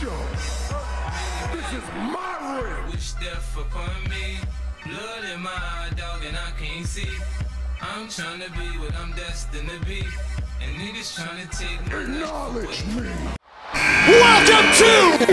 show. This is my ring. Wish death upon me. Blood in my eye, dog, and I can't see. I'm trying to be what I'm destined to be. And niggas trying to take life Acknowledge me. Welcome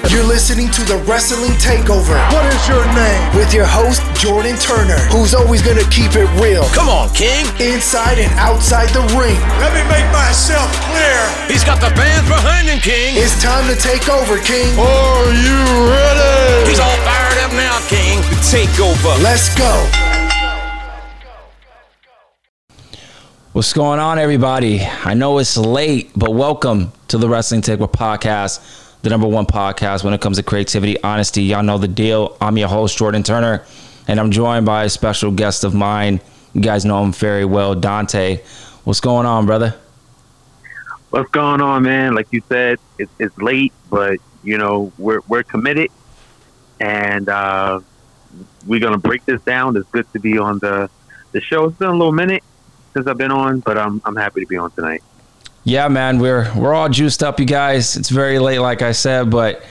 to You're listening to the Wrestling Takeover What is your name? with your host, Jordan Turner, who's always going to keep it real, Come on, King. inside and outside the ring. Let me make myself clear. He's got the fans behind him, King. It's time to take over, King. Are you ready? He's all fired up now, King. The takeover. Let's go. What's going on, everybody? I know it's late, but welcome to the Wrestling Takeover Podcast, the number one podcast when it comes to creativity, honesty. Y'all know the deal. I'm your host, Jordan Turner, and I'm joined by a special guest of mine. You guys know him very well, Dante. What's going on, brother? what's going on, man? Like you said, it's, it's late, but you know we're we're committed, and uh, we're gonna break this down. It's good to be on the the show. It's been a little minute since I've been on, but I'm I'm happy to be on tonight. Yeah, man, we're we're all juiced up, you guys. It's very late, like I said, but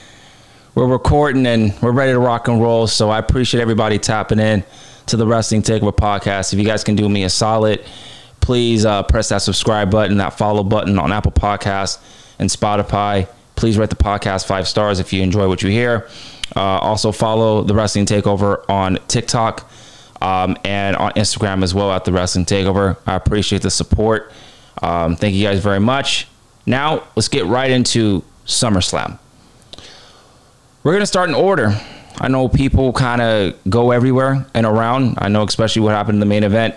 we're recording and we're ready to rock and roll. So I appreciate everybody tapping in to the Wrestling Takeover podcast. If you guys can do me a solid, please uh, press that subscribe button, that follow button on Apple Podcasts and Spotify. Please rate the podcast five stars if you enjoy what you hear. Uh, also follow the Wrestling Takeover on TikTok um, and on Instagram as well at the Wrestling Takeover. I appreciate the support. Um, thank you guys very much. Now let's get right into SummerSlam. We're gonna start in order. I know people kind of go everywhere and around. I know especially what happened in the main event.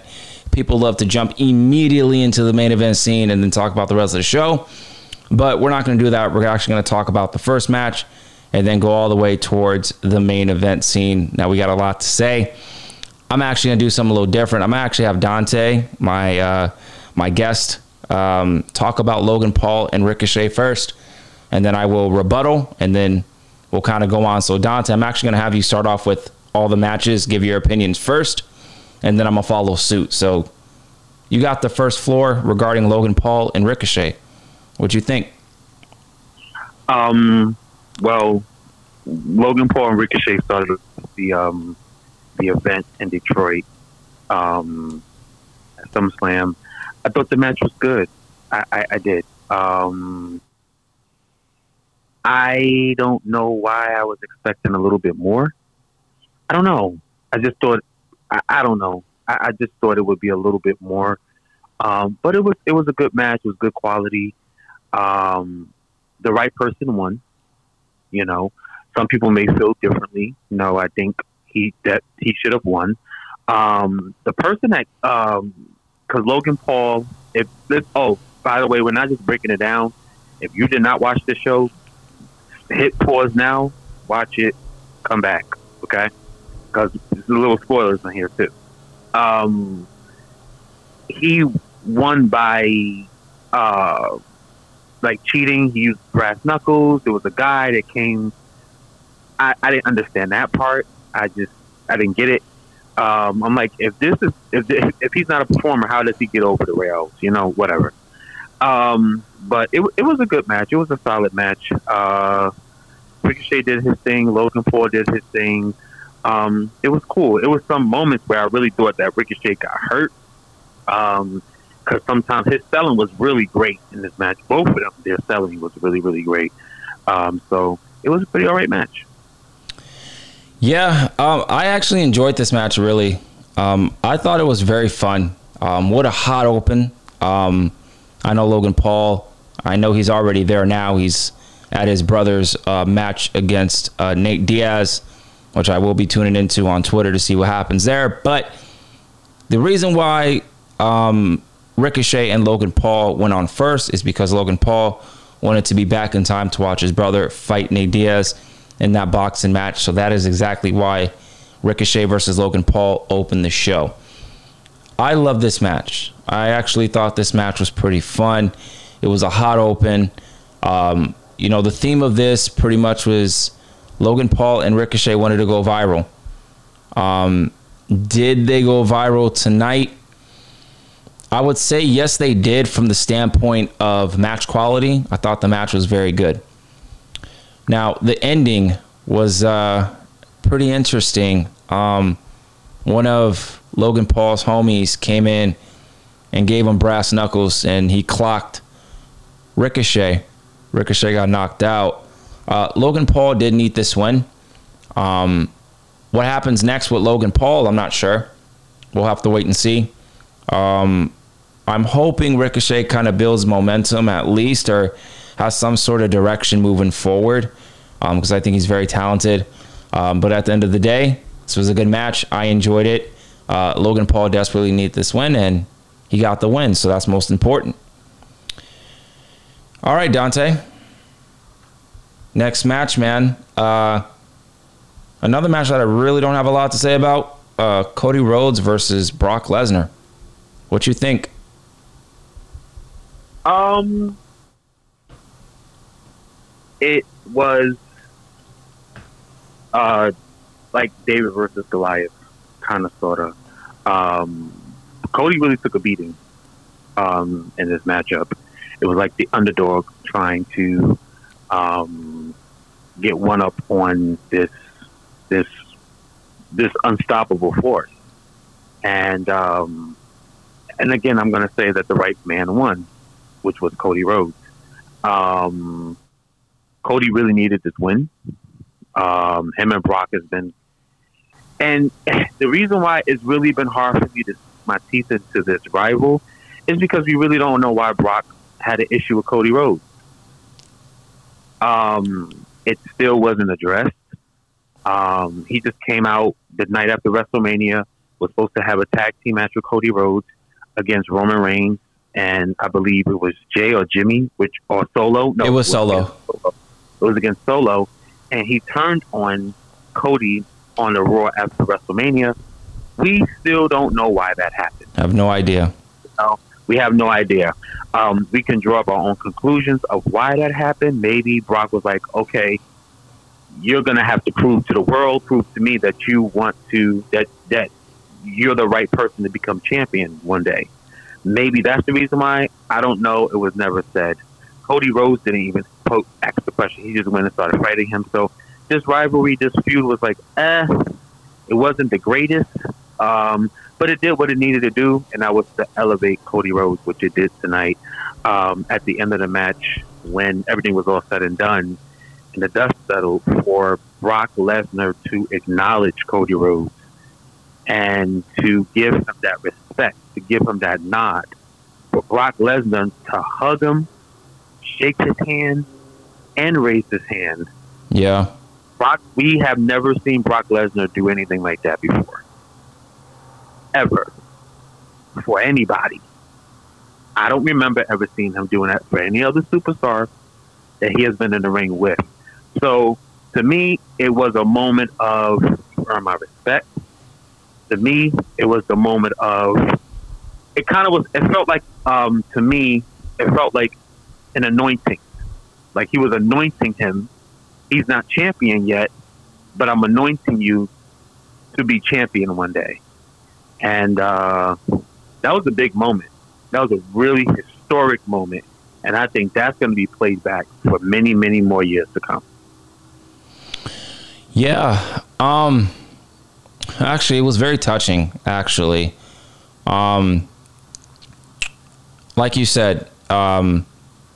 People love to jump immediately into the main event scene and then talk about the rest of the show. But we're not going to do that. We're actually going to talk about the first match and then go all the way towards the main event scene. Now we got a lot to say. I'm actually going to do something a little different. I'm going to actually have Dante, my uh, my guest, um, talk about Logan Paul and Ricochet first, and then I will rebuttal, and then we'll kind of go on. So Dante, I'm actually going to have you start off with all the matches, give your opinions first, and then I'm gonna follow suit. So you got the first floor regarding Logan Paul and Ricochet. What'd you think? Um, well, Logan Paul and Ricochet started the um, the event in Detroit, um, SummerSlam. I thought the match was good. I, I, I did. Um, I don't know why I was expecting a little bit more. I don't know. I just thought. I, I don't know. I, I just thought it would be a little bit more. Um, but it was it was a good match. It was good quality. Um, the right person won. You know, some people may feel differently. You know, I think he that he should have won. Um, the person that because Logan Paul, if this, oh by the way, we're not just breaking it down. If you did not watch the show, hit pause now, watch it, come back, okay? Because there's a little spoilers in here too. Um, he won by uh, like cheating. He used brass knuckles. There was a guy that came. I, I didn't understand that part. I just I didn't get it. Um, I'm like, if this is if if he's not a performer, how does he get over the rails? You know, whatever. Um, but it it was a good match. It was a solid match. Uh, Ricochet did his thing. Logan Paul did his thing. Um, it was cool. It was some moments where I really thought that Ricochet got hurt. Um, because sometimes his selling was really great in this match. Both of them, their selling was really, really great. Um, so it was a pretty all right match. Yeah, um, I actually enjoyed this match really. Um, I thought it was very fun. Um, what a hot open. Um, I know Logan Paul. I know he's already there now. He's at his brother's uh, match against uh, Nate Diaz, which I will be tuning into on Twitter to see what happens there. But the reason why um, Ricochet and Logan Paul went on first is because Logan Paul wanted to be back in time to watch his brother fight Nate Diaz in that boxing match. So that is exactly why Ricochet versus Logan Paul opened the show. I love this match. I actually thought this match was pretty fun. It was a hot open. Um, you know, the theme of this pretty much was Logan Paul and Ricochet wanted to go viral. Um, did they go viral tonight? I would say yes, they did from the standpoint of match quality. I thought the match was very good. Now the ending was uh, pretty interesting. Um, one of Logan Paul's homies came in and gave him brass knuckles, and he clocked Ricochet. Ricochet got knocked out. Uh, Logan Paul didn't eat this win. Um, what happens next with Logan Paul, I'm not sure. We'll have to wait and see. Um, I'm hoping Ricochet kind of builds momentum at least or has some sort of direction moving forward because um, I think he's very talented. Um, but at the end of the day, this was a good match. I enjoyed it. Uh, Logan Paul desperately needed this win, and he got the win, so that's most important. All right, Dante. Next match, man. Uh, another match that I really don't have a lot to say about: uh, Cody Rhodes versus Brock Lesnar. What you think? Um, it was uh like David versus Goliath, kind of sort of. Um, Cody really took a beating um, in this matchup. It was like the underdog trying to um, get one up on this this this unstoppable force, and um, and again, I'm going to say that the right man won, which was Cody Rhodes. Um, Cody really needed this win. Um, him and Brock has been, and the reason why it's really been hard for me to my teeth into this rival is because we really don't know why Brock had an issue with Cody Rhodes. Um, it still wasn't addressed. Um, he just came out the night after WrestleMania, was supposed to have a tag team match with Cody Rhodes against Roman Reigns, and I believe it was Jey or Jimmy, which or Solo. No, it was, it was Solo. Solo. It was against Solo, and he turned on Cody on the Raw after WrestleMania. We still don't know why that happened. I have no idea. No, we have no idea. Um, we can draw up our own conclusions of why that happened. Maybe Brock was like, okay, you're going to have to prove to the world, prove to me that you want to, that, that you're the right person to become champion one day. Maybe that's the reason why. I don't know. It was never said. Cody Rhodes didn't even poke, ask the question. He just went and started fighting him. So this rivalry, this feud was like, eh, it wasn't the greatest. Um, but it did what it needed to do, and that was to elevate Cody Rhodes, which it did tonight. Um, at the end of the match, when everything was all said and done, and the dust settled for Brock Lesnar to acknowledge Cody Rhodes and to give him that respect, to give him that nod, for Brock Lesnar to hug him, shake his hand, and raise his hand. Yeah. Brock, we have never seen Brock Lesnar do anything like that before ever for anybody. I don't remember ever seeing him doing that for any other superstar that he has been in the ring with. So to me, it was a moment of earn my respect. To me, it was the moment of it kind of was it felt like um, to me it felt like an anointing. Like he was anointing him. He's not champion yet, but I'm anointing you to be champion one day and uh, that was a big moment. That was a really historic moment, and I think that's going to be played back for many, many more years to come. Yeah, um, actually, it was very touching. Actually, um, like you said, um,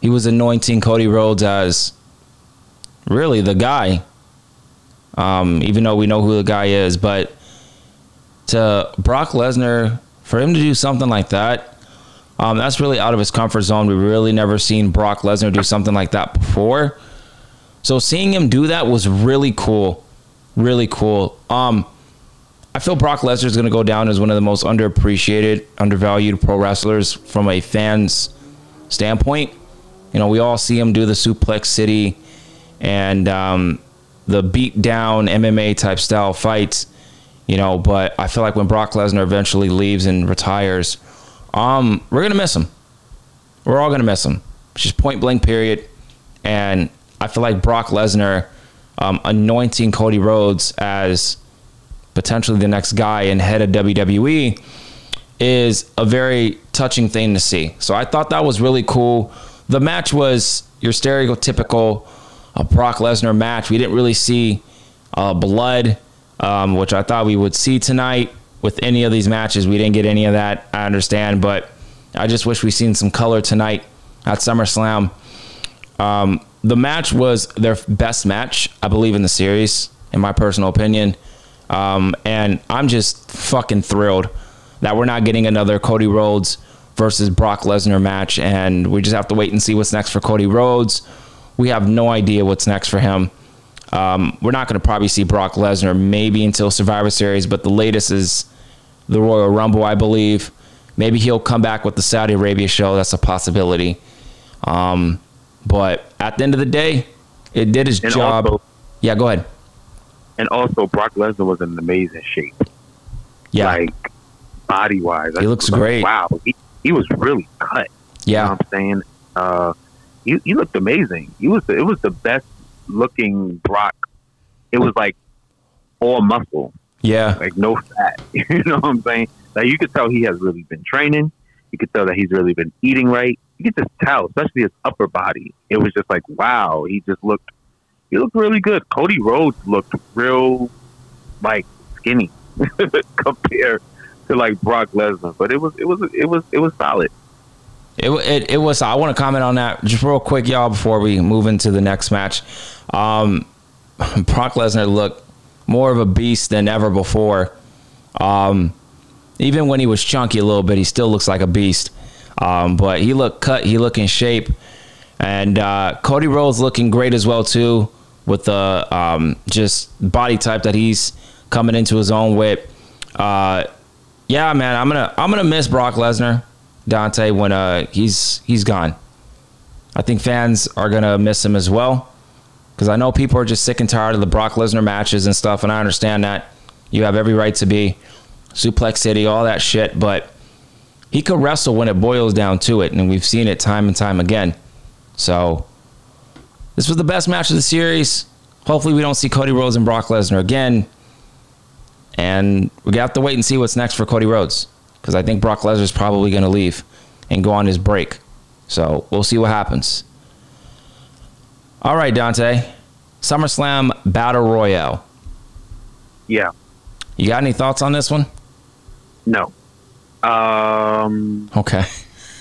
he was anointing Cody Rhodes as really the guy. Um, even though we know who the guy is, but to Brock Lesnar for him to do something like that. Um, that's really out of his comfort zone. We've really never seen Brock Lesnar do something like that before. So seeing him do that was really cool, really cool. Um, I feel Brock Lesnar is going to go down as one of the most underappreciated, undervalued pro wrestlers from a fan's standpoint. You know, we all see him do the Suplex City and um, the beat down MMA type style fights you know. But I feel like when Brock Lesnar eventually leaves and retires, um, we're gonna miss him. We're all gonna miss him. Just point blank, period. And I feel like Brock Lesnar um, anointing Cody Rhodes as potentially the next guy and head of WWE is a very touching thing to see. So I thought that was really cool. The match was your stereotypical a Brock Lesnar match. We didn't really see uh, blood, um, which I thought we would see tonight with any of these matches. We didn't get any of that. I understand, but I just wish we seen some color tonight at SummerSlam. Um, the match was their best match, I believe, in the series, in my personal opinion. Um, and I'm just fucking thrilled that we're not getting another Cody Rhodes versus Brock Lesnar match. And we just have to wait and see what's next for Cody Rhodes. We have no idea what's next for him. Um, we're not going to probably see Brock Lesnar maybe until Survivor Series, but the latest is the Royal Rumble, I believe. Maybe he'll come back with the Saudi Arabia show. That's a possibility. Um, but at the end of the day, it did its And job. also- yeah, go ahead. And also, Brock Lesnar was in amazing shape. Yeah, Like, body wise. He looks great. Wow. He, he was really cut. You know yeah, what I'm saying? Uh, he, he looked amazing. He was the, it was the best looking Brock. It was like all muscle, yeah, like no fat. you know what I'm saying? Like you could tell he has really been training. You could tell that he's really been eating right. You could just tell, especially his upper body. It was just like wow. He just looked. He looked really good. Cody Rhodes looked real, like skinny compared to like Brock Lesnar. But it was it was it was it was solid. It, it, it was. I want to comment on that just real quick, y'all, before we move into the next match. Um, Brock Lesnar looked more of a beast than ever before. Um, even when he was chunky a little bit, he still looks like a beast. Um, but he looked cut. He looked in shape, and uh, Cody Rhodes looking great as well too, with the um, just body type that he's coming into his own with. Uh, yeah, man, I'm gonna I'm gonna miss Brock Lesnar, Dante, when uh he's he's gone. I think fans are gonna miss him as well, because I know people are just sick and tired of the Brock Lesnar matches and stuff, and I understand that. You have every right to be Suplex City, all that shit, but he could wrestle when it boils down to it, and we've seen it time and time again. So this was the best match of the series. Hopefully, we don't see Cody Rhodes and Brock Lesnar again. And we have to wait and see what's next for Cody Rhodes because I think Brock Lesnar is probably going to leave and go on his break. So we'll see what happens. All right, Dante. SummerSlam Battle Royale. Yeah. You got any thoughts on this one? No. Um. Okay.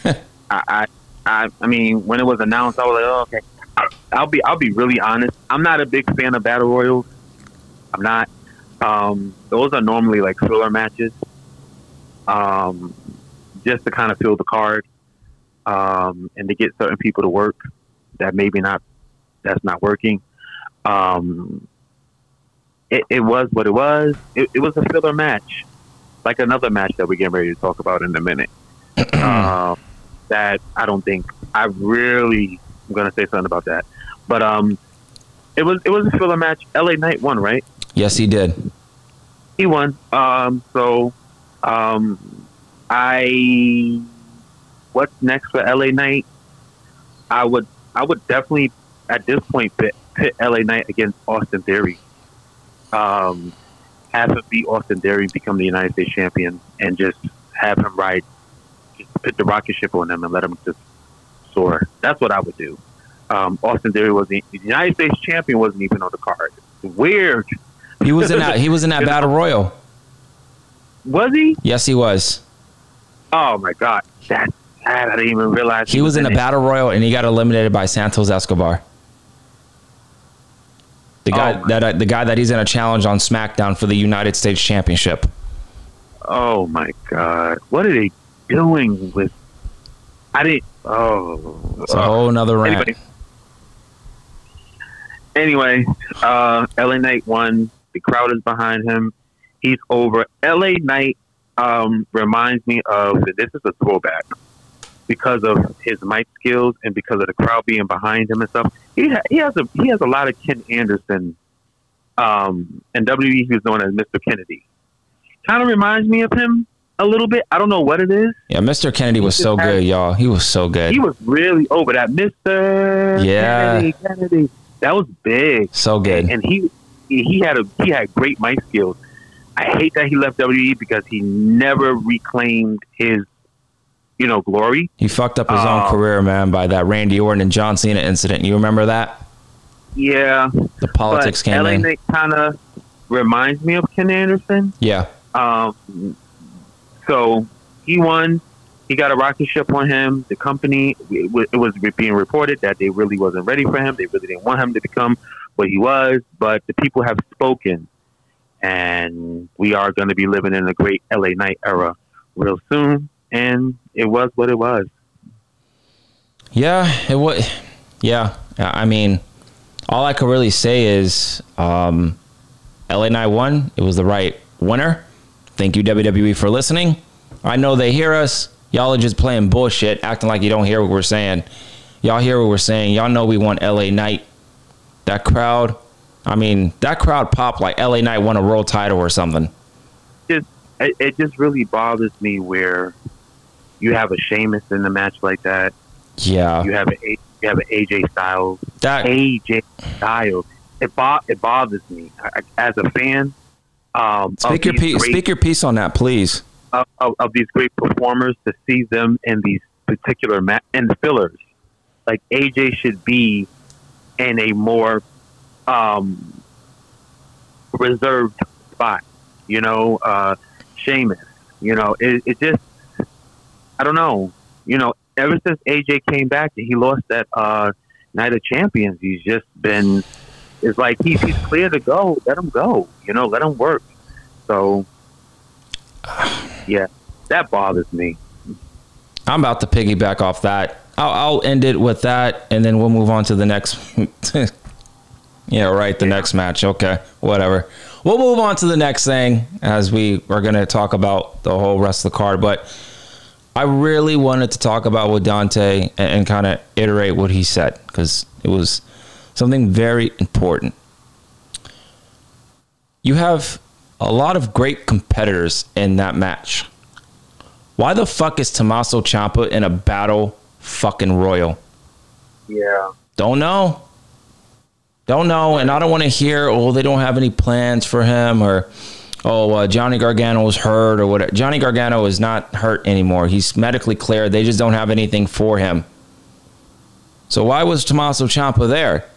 I, I, I, mean, when it was announced, I was like, oh, okay. I, I'll be, I'll be really honest. I'm not a big fan of battle royals. I'm not. Um, those are normally like filler matches, um, just to kind of fill the card, um, and to get certain people to work that maybe not, that's not working. Um, it, it was what it was. It, it was a filler match, like another match that we're getting ready to talk about in a minute. um, that I don't think I really am gonna say something about that. But um, it was it was a filler match. LA Knight won, right? Yes, he did. He won. Um, so um, I what's next for LA Knight? I would I would definitely at this point pit, pit LA Knight against Austin Theory. Um, have him beat Austin Theory, become the United States champion, and just have him ride, just put the rocket ship on him and let him just soar. That's what I would do. Um, Austin Theory was the, the United States champion wasn't even on the card. Weird. He was in that. He was in that battle royal. Was he? Yes, he was. Oh my god, that's sad. I didn't even realize He was in a battle royal and he got eliminated by Santos Escobar. The guy Oh, that uh, the guy that he's in a challenge on SmackDown for the United States Championship. Oh my god, what are they doing with? I didn't. Oh, It's a whole nother rant. Anyway, anyway uh, LA Knight won. The crowd is behind him. He's over. LA Knight um, reminds me of this is a throwback because of his mic skills and because of the crowd being behind him and stuff. He ha- he has a he has a lot of Ken Anderson. Um, and WWE he was known as Mr. Kennedy. Kind of reminds me of him a little bit. I don't know what it is. Yeah, Mr. Kennedy was so good, y'all. He was so good. He was really over that Mr. Yeah. Kennedy, Kennedy. That was big. So good. And he he had a he had great mic skills. I hate that he left WWE because he never reclaimed his you know glory. He fucked up his own Oh. career, man, by that Randy Orton and John Cena incident. You remember that? Yeah, The politics came LA in. Knight kind of reminds me of Ken Anderson. yeah. Um, so he won. He got a rocket ship on him. The company it was being reported that they really wasn't ready for him. They really didn't want him to become what he was. But the people have spoken, and we are going to be living in a great LA Knight era real soon. And it was what it was. Yeah, it was. Yeah, I mean, all I could really say is um, LA Knight won. It was the right winner. Thank you, WWE, for listening. I know they hear us. Y'all are just playing bullshit, acting like you don't hear what we're saying. Y'all hear what we're saying. Y'all know we want LA Knight. That crowd, I mean, that crowd popped like LA Knight won a world title or something. Just it, it just really bothers me where you have a Sheamus in the match like that. Yeah, You have a you have an AJ Styles. that AJ Styles. It bo- it bothers me I, as a fan. Um, speak your piece. great- Speak your piece on that, please. of, of, of these great performers to see them in these particular ma- in the fillers. Like AJ should be in a more um, reserved spot. You know, uh, Sheamus. You know, it, it just I don't know. You know, ever since AJ came back and he lost that uh, Night of Champions, he's just been. It's like he's he's clear to go. Let him go. You know, let him work. So, yeah, that bothers me. I'm about to piggyback off that. I'll, I'll end it with that, and then we'll move on to the next. yeah, right. The next match. Okay, whatever. We'll move on to the next thing as we are going to talk about the whole rest of the card. But I really wanted to talk about with Dante and, and kind of iterate what he said because it was something very important. You have a lot of great competitors in that match. Why the fuck is Tommaso Ciampa in a battle fucking royal? Yeah. Don't know. Don't know. And I don't want to hear, oh, they don't have any plans for him or, oh, uh, Johnny Gargano was hurt or whatever. Johnny Gargano is not hurt anymore. He's medically cleared. They just don't have anything for him. So why was Tommaso Ciampa there?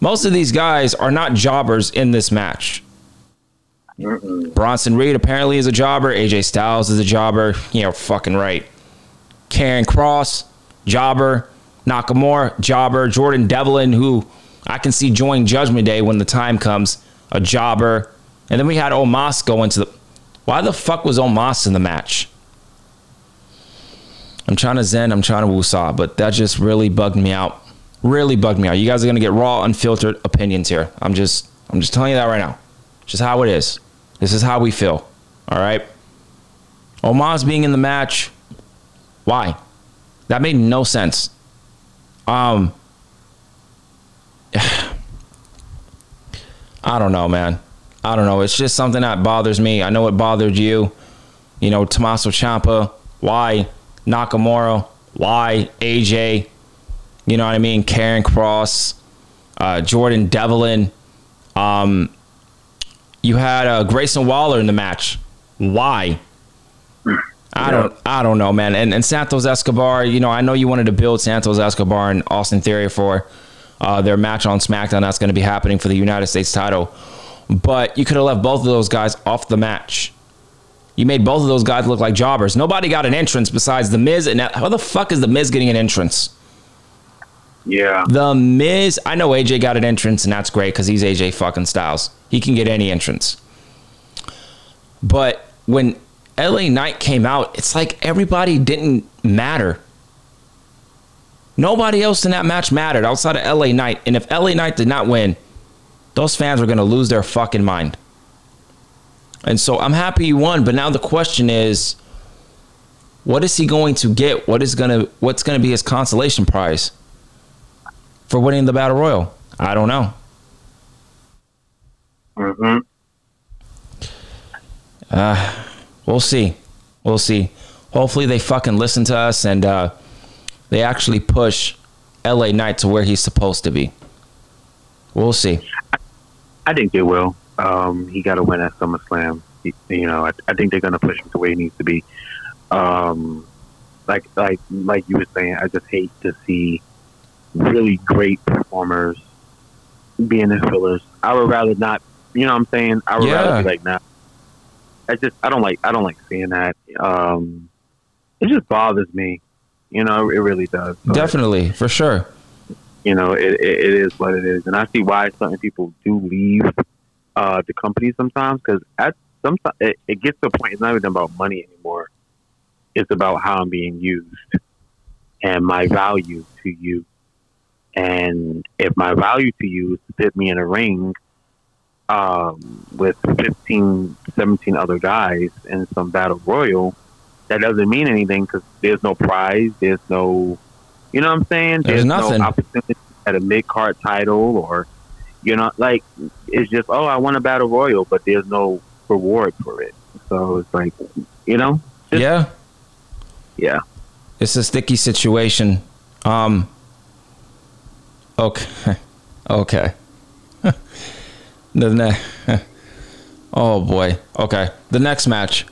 Most of these guys are not jobbers in this match. Bronson Reed apparently is a jobber. AJ Styles is a jobber. You know, fucking right. Karrion Kross, jobber. Nakamura, jobber. Jordan Devlin, who I can see join Judgment Day when the time comes, a jobber. And then we had Omos go into the. Why the fuck was Omos in the match? I'm trying to zen, I'm trying to woosah, but that just really bugged me out. Really bugged me out. You guys are gonna get raw, unfiltered opinions here. I'm just, I'm just telling you that right now. Just how it is. This is how we feel. All right. Omos being in the match. Why? That made no sense. Um. I don't know, man. I don't know. It's just something that bothers me. I know it bothered you. You know, Tommaso Ciampa. Why Nakamura? Why AJ? You know what I mean? Karrion Kross, uh, Jordan Devlin. Um, you had uh, Grayson Waller in the match. Why? I don't. I don't know, man. And and Santos Escobar. You know, I know you wanted to build Santos Escobar and Austin Theory for uh, their match on SmackDown. That's going to be happening for the United States title. But you could have left both of those guys off the match. You made both of those guys look like jobbers. Nobody got an entrance besides the Miz. And how the fuck is the Miz getting an entrance? Yeah. The Miz, I know AJ got an entrance, and that's great because he's AJ fucking Styles. He can get any entrance. But when LA Knight came out, it's like everybody didn't matter. Nobody else in that match mattered outside of LA Knight. And if LA Knight did not win, those fans were going to lose their fucking mind. And so I'm happy he won, but now the question is what is he going to get? What is going to what's going to be his consolation prize? for winning the battle royal? I don't know. hmm We'll see. We'll see. Hopefully they fucking listen to us and uh, they actually push LA Knight to where he's supposed to be. We'll see. I think they will. Um, he got to win at SummerSlam. He- You know, I, I think they're going to push him to where he needs to be. Um, like, like, like you were saying, I just hate to see really great performers being in fillers. I would rather not. You know what I'm saying? I would Yeah. rather be like, nah. I just I don't like I don't like seeing that. Um, it just bothers me. You know, it really does. But, Definitely, for sure. You know, it, it, it is what it is, and I see why certain people do leave uh, the company sometimes because at sometimes it, it gets to a point. It's not even about money anymore. It's about how I'm being used and my value to you. And if my value to you is to put me in a ring um, with 15, 17 other guys in some battle royal, that doesn't mean anything because there's no prize, there's no, you know what I'm saying? There's nothing. no opportunity at a mid card title or, you know, like it's just oh I won a battle royal, but there's no reward for it. So it's like, you know, just- Yeah. yeah. It's a sticky situation. Um. Okay. Okay. the ne- Oh boy. Okay. The next match.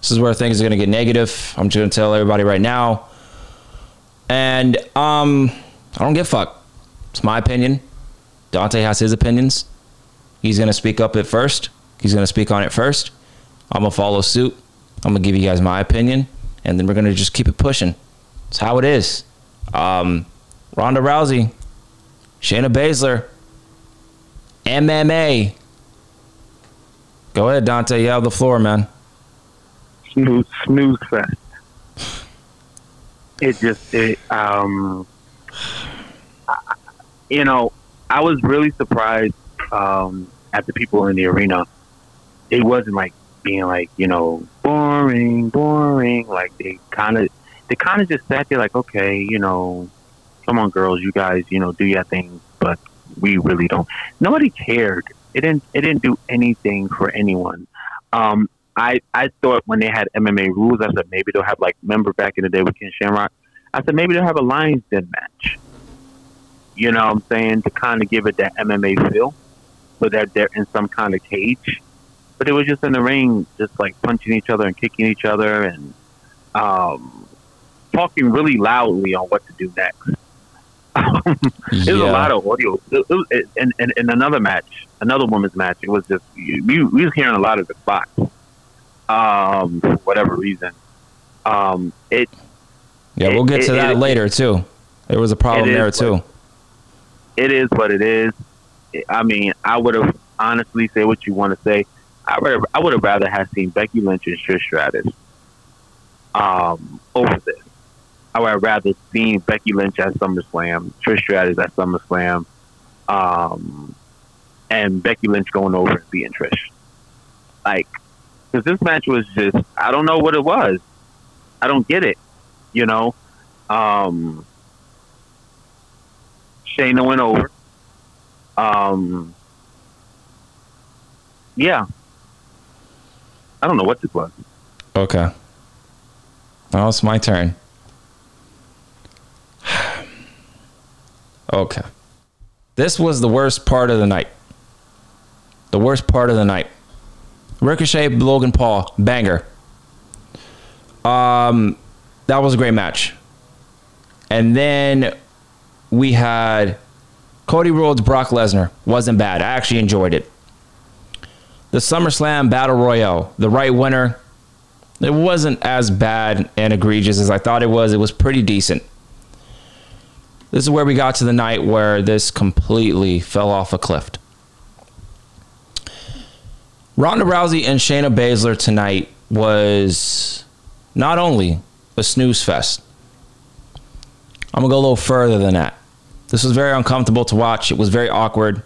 This is where things are going to get negative. I'm just going to tell everybody right now. And um, I don't give a fuck. It's my opinion. Dante has his opinions. He's going to speak up at first. He's going to speak on it first. I'm going to follow suit. I'm going to give you guys my opinion. And then we're going to just keep it pushing. It's how it is. Um, Ronda Rousey, Shayna Baszler, MMA. Go ahead, Dante. You have the floor, man. snooze snooze fest. It just it um you know, I was really surprised um at the people in the arena. It wasn't like being like, you know, boring, boring. Like they kinda they kinda just sat there like, okay, you know, come on girls, you guys, you know, do your thing, we really don't nobody cared. It didn't it didn't do anything for anyone. Um I I thought when they had MMA rules, I said maybe they'll have like remember back in the day with Ken Shamrock. I said maybe they'll have a Lions Den match. You know what I'm saying to kind of give it that MMA feel, so that they're in some kind of cage. But it was just in the ring, just like punching each other and kicking each other and um, talking really loudly on what to do next. There's a Yeah. lot of audio. It, it, it, in, in, in another match, another women's match, it was just we, we was hearing a lot of the spots um, for whatever reason. Um, it Yeah, we'll get to It- it- that it- later, too. There was a problem It there, what- too. it is what it is. I mean, I would have honestly say what you want to say. I would I would have rather have seen Becky Lynch and Trish Stratus um, over this. I would rather seen Becky Lynch at SummerSlam, Trish Stratus at SummerSlam, um, and Becky Lynch going over and beating Trish. Like, because this match was just I don't know what it was. I don't get it. You know. Um, Shayna went over. Um, yeah. I don't know what this was. Okay. Now it's my turn. Okay. This was the worst part of the night. The worst part of the night. Ricochet, Logan Paul, banger. Um, that was a great match. And then we had Cody Rhodes, Brock Lesnar. Wasn't bad. I actually enjoyed it. The SummerSlam Battle Royale, the right winner. It wasn't as bad and egregious as I thought it was. It was pretty decent. This is where we got to the night where this completely fell off a cliff. Ronda Rousey and Shayna Baszler tonight was not only a snooze fest. I'm gonna go a little further than that. This was very uncomfortable to watch. It was very awkward.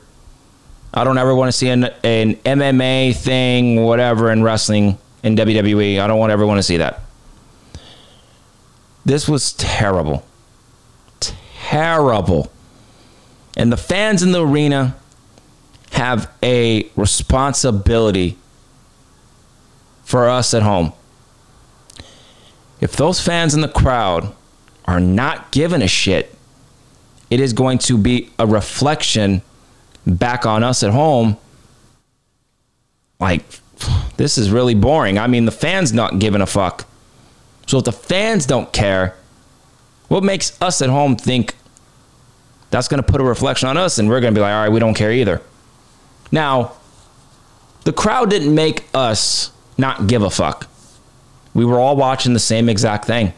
I don't ever want to see an, an MMA thing, whatever, in wrestling in WWE. I don't want ever want to see that. This was terrible. Terrible. And the fans in the arena have a responsibility for us at home. If those fans in the crowd are not giving a shit, it is going to be a reflection back on us at home. Like, this is really boring. I mean, the fans not giving a fuck. So if the fans don't care, what makes us at home think That's going to put a reflection on us, and we're going to be like, all right, we don't care either. Now, the crowd didn't make us not give a fuck. We were all watching the same exact thing.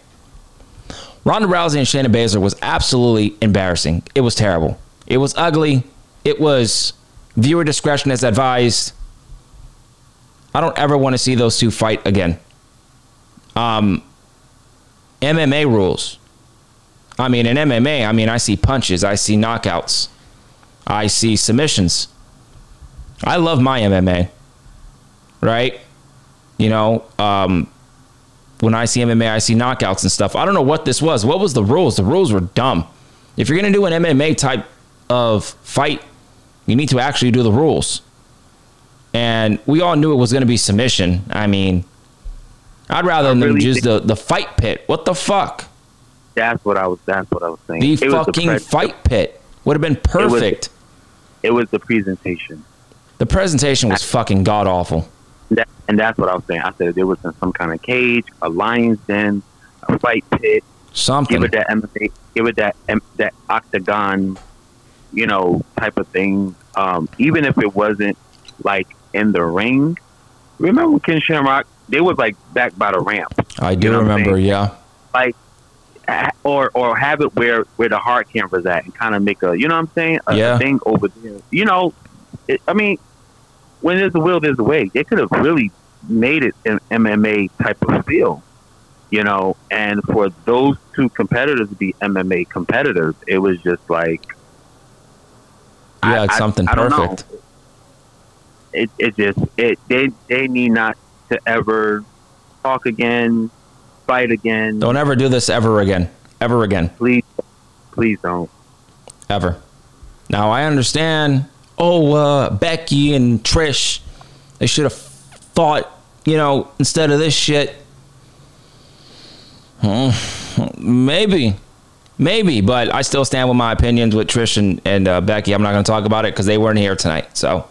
Ronda Rousey and Shayna Baszler was absolutely embarrassing. It was terrible. It was ugly. It was viewer discretion is advised. I don't ever want to see those two fight again. Um, MMA rules. I mean, in MMA, I mean, I see punches, I see knockouts, I see submissions. I love my MMA, right? You know, um, when I see MMA, I see knockouts and stuff. I don't know what this was. What was the rules? The rules were dumb. If you're going to do an MMA type of fight, you need to actually do the rules. And we all knew it was going to be submission. I mean, I'd rather them really use the, the fight pit. What the fuck? That's what I was. That's what I was saying. The It was fucking pre- fight pit would have been perfect. It was the presentation, the presentation was fucking god awful. that, and that's what I was saying. I said there was in some kind of cage, a lion's den, a fight pit. Something. Give it that MMA, give it that that octagon, you know, type of thing. Um, even if it wasn't like in the ring. Remember when Ken Shamrock? They was like back by the ramp. I do you know remember, yeah. like or or have it where where the hard camera's at and kind of make a you know what I'm saying a, Yeah. thing over there. You know, it, I mean, when there's a will, there's a way. They could have really made it an MMA type of feel, you know. And for those two competitors to be MMA competitors, it was just like Yeah, I- it's something I perfect. it it just it they they need not to ever talk again, fight again. Don't ever do this ever again. Ever again. please, please don't. Ever. Now I understand. Oh, uh, Becky and Trish, they should have thought, you know, instead of this shit. Hmm, maybe, maybe, but I still stand with my opinions with Trish and, and uh, Becky. I'm not going to talk about it because they weren't here tonight. So,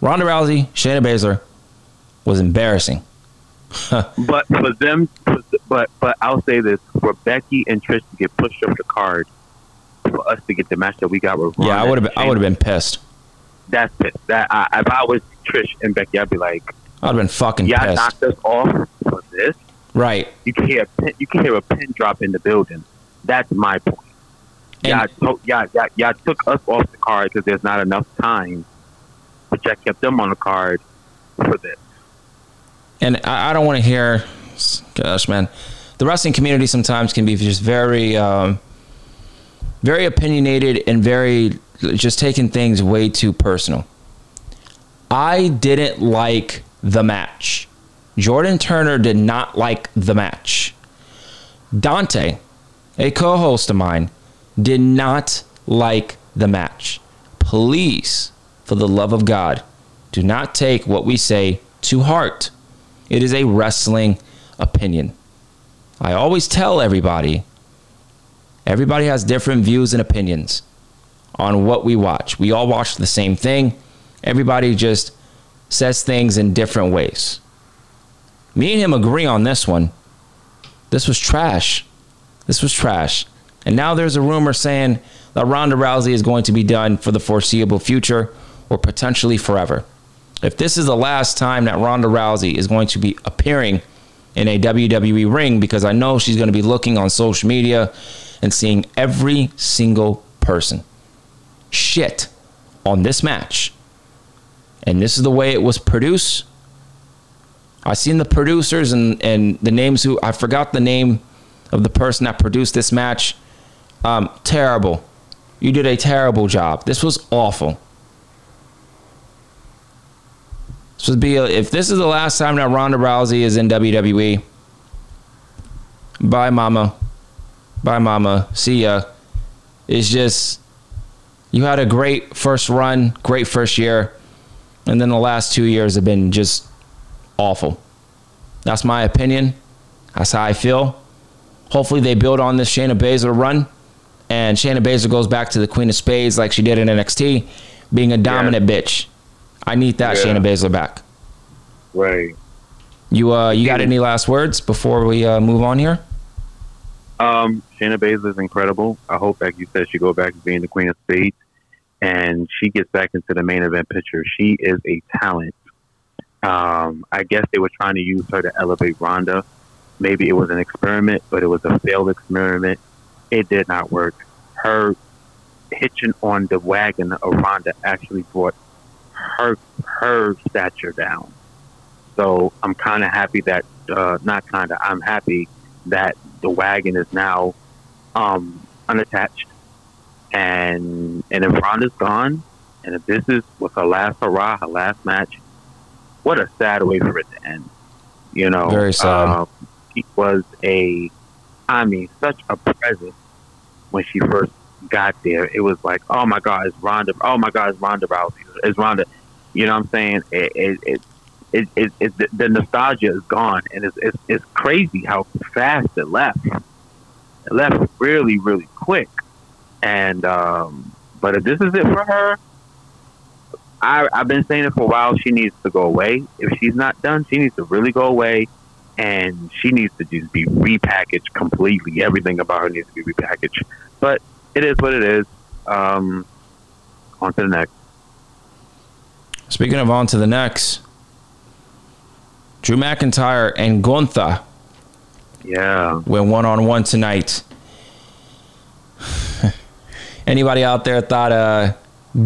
Ronda Rousey, Shayna Baszler was embarrassing. But for them, but but I'll say this: for Becky and Trish to get pushed up the card, for us to get the match that we got with Yeah, I would have. I would have been pissed. That's it. That I, if I was Trish and Becky, I'd be like, I'd have been fucking pissed. "Y'all pissed. knocked us off for this." Right. You can hear a pin, you can hear a pin drop in the building. That's my point. Y'all, to, y'all, y'all, y'all took us off the card because there's not enough time, but y'all kept them on the card for this. And I, I don't want to hear, gosh, man, the wrestling community sometimes can be just very, um, very opinionated and very just taking things way too personal. I didn't like the match. Jordan Turner did not like the match. Dante, a co host of mine, did not like the match. Please, for the love of God, do not take what we say to heart. It is a wrestling opinion. I always tell everybody everybody has different views and opinions on what we watch. We all watch the same thing. Everybody just says things in different ways. Me and him agree on this one. This was trash. This was trash. And now there's a rumor saying that Ronda Rousey is going to be done for the foreseeable future or potentially forever. If this is the last time that Ronda Rousey is going to be appearing in a WWE ring, because I know she's going to be looking on social media and seeing every single person shit on this match. And this is the way it was produced. I've seen the producers and, and the names who I forgot the name of the person that produced this match. Um, terrible. You did a terrible job. This was awful. This would be a, if this is the last time that Ronda Rousey is in WWE. Bye, Mama. Bye, Mama. See ya. It's just you had a great first run, great first year, and then the last two years have been just awful. That's my opinion. That's how I feel. Hopefully, they build on this Shayna Baszler run, and Shayna Baszler goes back to the Queen of Spades like she did in NXT, being a dominant bitch. I need that Yeah. Shayna Baszler back. Right. You uh, you got any last words before we uh, move on here? Um, Shayna Baszler is incredible. I hope, like you said, she go back to being the Queen of Spades, and she gets back into the main event picture. She is a talent. Um, I guess they were trying to use her to elevate Ronda. Maybe it was an experiment, but it was a failed experiment. It did not work. Her hitching on the wagon of Ronda actually brought her her stature down. So I'm kind of happy that uh, not kind of I'm happy that the wagon is now um, unattached, and and if Ronda's gone, and if this is was her last hurrah, her last match, what a sad way for it to end. You know, Very sad. Uh, he was a, I mean, such a presence when she first got there. It was like, oh my God, it's Ronda. Oh my God, it's Ronda Rousey. It's Ronda. You know what I'm saying? It, it, it, it, it, it the, nostalgia is gone, and it's, it's it's crazy how fast it left. It left really, really quick. And um, but if this is it for her, I, I've been saying it for a while. She needs to go away. If she's not done, she needs to really go away, and she needs to just be repackaged completely. Everything about her needs to be repackaged. But it is what it is. Um, on to the next. Speaking of on to the next, Drew McIntyre and Gunther Yeah. went one on one tonight. Anybody out there thought uh,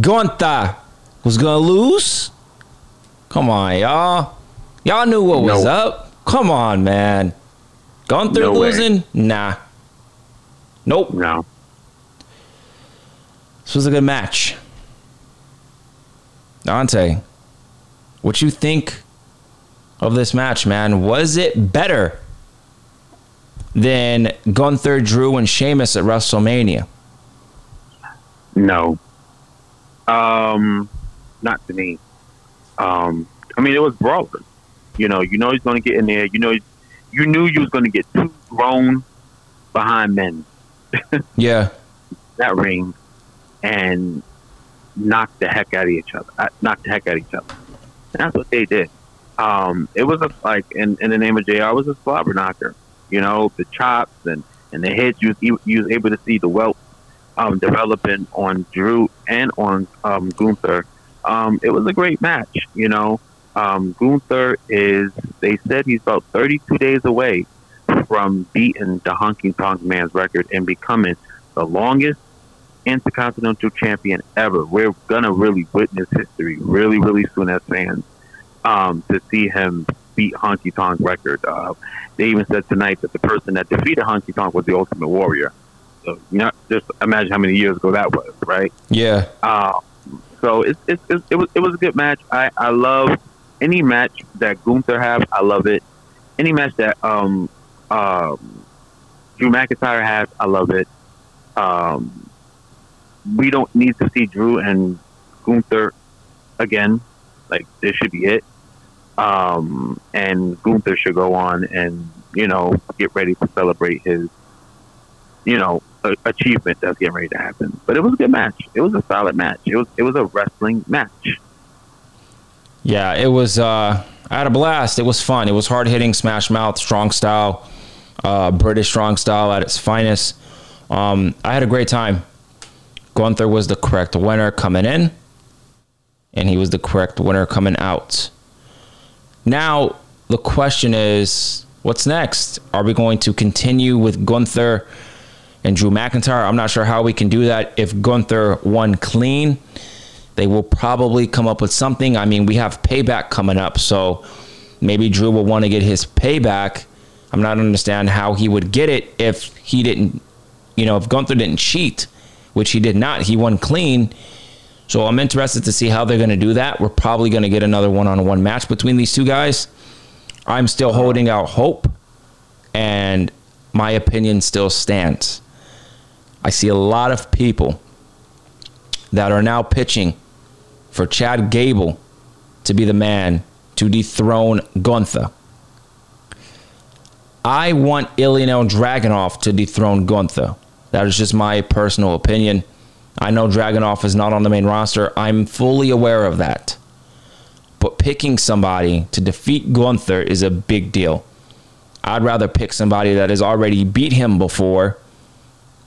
Gunther was gonna lose? Come on, y'all. Y'all knew what was No. up. Come on, man. Gunther No way. losing? Nah. Nope. No. This was a good match. Dante, what you think of this match, man? Was it better than Gunther, Drew, and Sheamus at WrestleMania? No. Um, not to me. Um, I mean, it was brawlers. You know, you know he's going to get in there. You know, you knew you was going to get two grown behind men Yeah, that ring and knock the heck out of each other. Uh, knock the heck out of each other. And that's what they did. Um, it was a, like in, in the name of JR, was a slobber knocker. You know, the chops and, and the hits. You, you, you was able to see the welt um, developing on Drew and on um, Gunther. Um, it was a great match. You know, um, Gunther is. They said he's about 32 days away from beating the Honky Tonk Man's record and becoming the longest intercontinental champion ever. We're gonna really witness history really, really soon as fans um, to see him beat Honky Tonk record. Uh, they even said tonight that the person that defeated Honky Tonk was the Ultimate Warrior. So you know, just imagine how many years ago that was, right? yeah, Uh, so it's, it's, it's, it was it was a good match. I, I love any match that Gunther have. I love it. Any match that um, um, Drew McIntyre has, I love it. Um, we don't need to see Drew and Gunther again. Like this should be it. Um, and Gunther should go on and you know get ready to celebrate his you know a- achievement that's getting ready to happen. But it was a good match. It was a solid match. It was it was a wrestling match. yeah. It was. Uh, I had a blast. It was fun. It was hard hitting, smash mouth, strong style, uh, British strong style at its finest. Um, I had a great time. Gunther was the correct winner coming in, and he was the correct winner coming out. Now, the question is what's next? Are we going to continue with Gunther and Drew McIntyre? I'm not sure how we can do that if Gunther won clean. They will probably come up with something. I mean, we have payback coming up, so maybe Drew will want to get his payback. I'm not understand how he would get it if he didn't, you know, if Gunther didn't cheat, which he did not. He won clean. So I'm interested to see how they're going to do that. We're probably going to get another one-on-one match between these two guys. I'm still holding out hope, and my opinion still stands. I see a lot of people that are now pitching for Chad Gable to be the man to dethrone Gunther. I want Ilya Dragunov to dethrone Gunther. That is just my personal opinion. I know Dragunov is not on the main roster. I'm fully aware of that. But picking somebody to defeat Gunther is a big deal. I'd rather pick somebody that has already beat him before.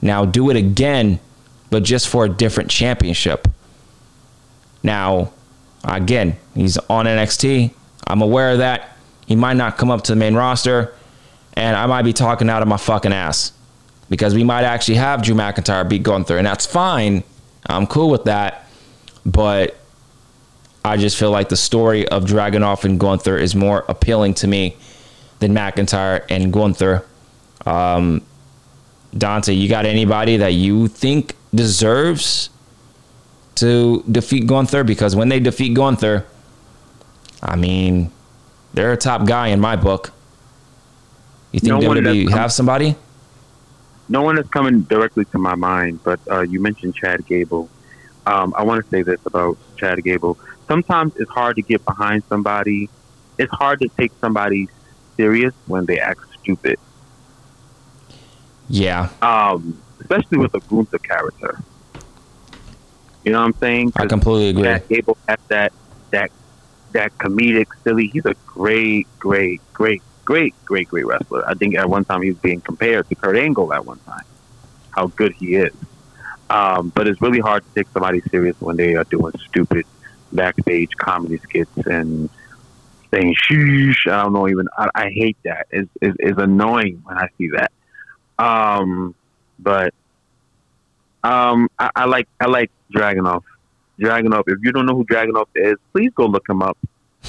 Now do it again, but just for a different championship. Now, again, he's on NXT. I'm aware of that. He might not come up to the main roster, and I might be talking out of my fucking ass because we might actually have Drew McIntyre beat Gunther, and that's fine. I'm cool with that, but I just feel like the story of Dragunov and Gunther is more appealing to me than McIntyre and Gunther. Um, Dante, you got anybody that you think deserves to defeat Gunther? Because when they defeat Gunther, I mean, they're a top guy in my book. You think No WWE have somebody? No one is coming directly to my mind, but uh, you mentioned Chad Gable. Um, I want to say this about Chad Gable. Sometimes it's hard to get behind somebody. It's hard to take somebody serious when they act stupid, Yeah, um, especially with a Gunther character. You know what I'm saying? I completely agree. Chad Gable has that that that comedic, silly. He's a great, great, great, great, great, great wrestler. I think at one time he was being compared to Kurt Angle at one time. How good he is. Um, but it's really hard to take somebody serious when they are doing stupid backstage comedy skits and saying sheesh. I don't know even. I, I hate that. It's, it's, it's annoying when I see that. Um, but um, I, I like I like Dragunov. Dragunov. If you don't know who Dragunov is, please go look him up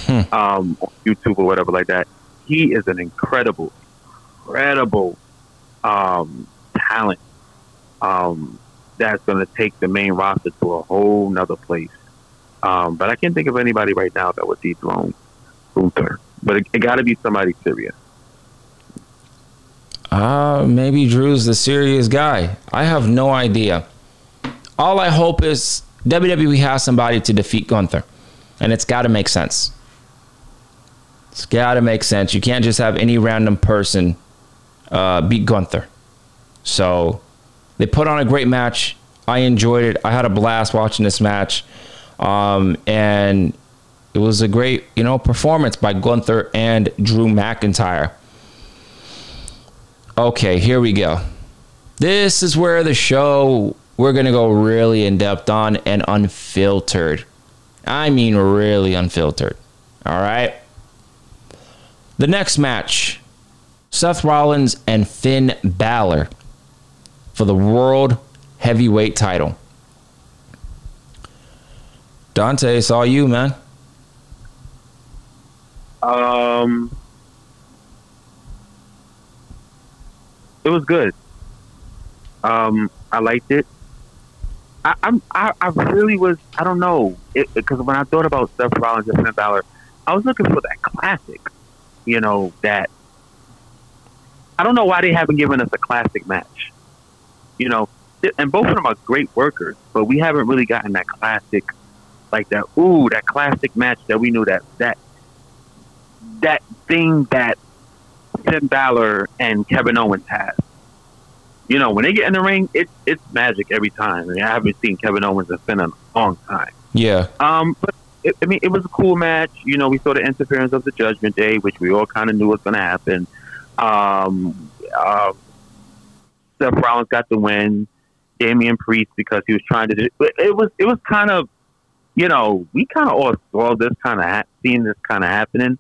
Hmm. um, on YouTube or whatever like that. He is an incredible, incredible um, talent um, that's going to take the main roster to a whole nother place. Um, but I can't think of anybody right now that would dethrone Gunther. But it, it got to be somebody serious. Uh, maybe Drew's the serious guy. I have no idea. All I hope is WWE has somebody to defeat Gunther, and it's got to make sense. It's got to make sense. You can't just have any random person uh, beat Gunther. So they put on a great match. I enjoyed it. I had a blast watching this match, um, and it was a great, you know, performance by Gunther and Drew McIntyre. Okay, here we go. This is where the show we're going to go really in depth on and unfiltered. I mean, really unfiltered. All right. The next match Seth Rollins and Finn Balor for the World Heavyweight title. Dante, it's all you, man. Um, it was good. Um, I liked it. I, I'm, I, I really was. I don't know because when I thought about Seth Rollins and Finn Balor, I was looking for that classic. You know that. I don't know why they haven't given us a classic match. You know, and both of them are great workers, but we haven't really gotten that classic, like that. Ooh, that classic match that we knew that that that thing that Finn Balor and Kevin Owens has. You know, when they get in the ring, it's it's magic every time. I, mean, I haven't seen Kevin Owens and Finn in a long time. Yeah. Um, but it, I mean, it was a cool match. You know, we saw the interference of the Judgment Day, which we all kind of knew was going to happen. Um, uh, Seth Rollins got the win. Damian Priest because he was trying to. It was it was kind of, you know, we kind of all saw this kind of ha- seeing this kind of happening.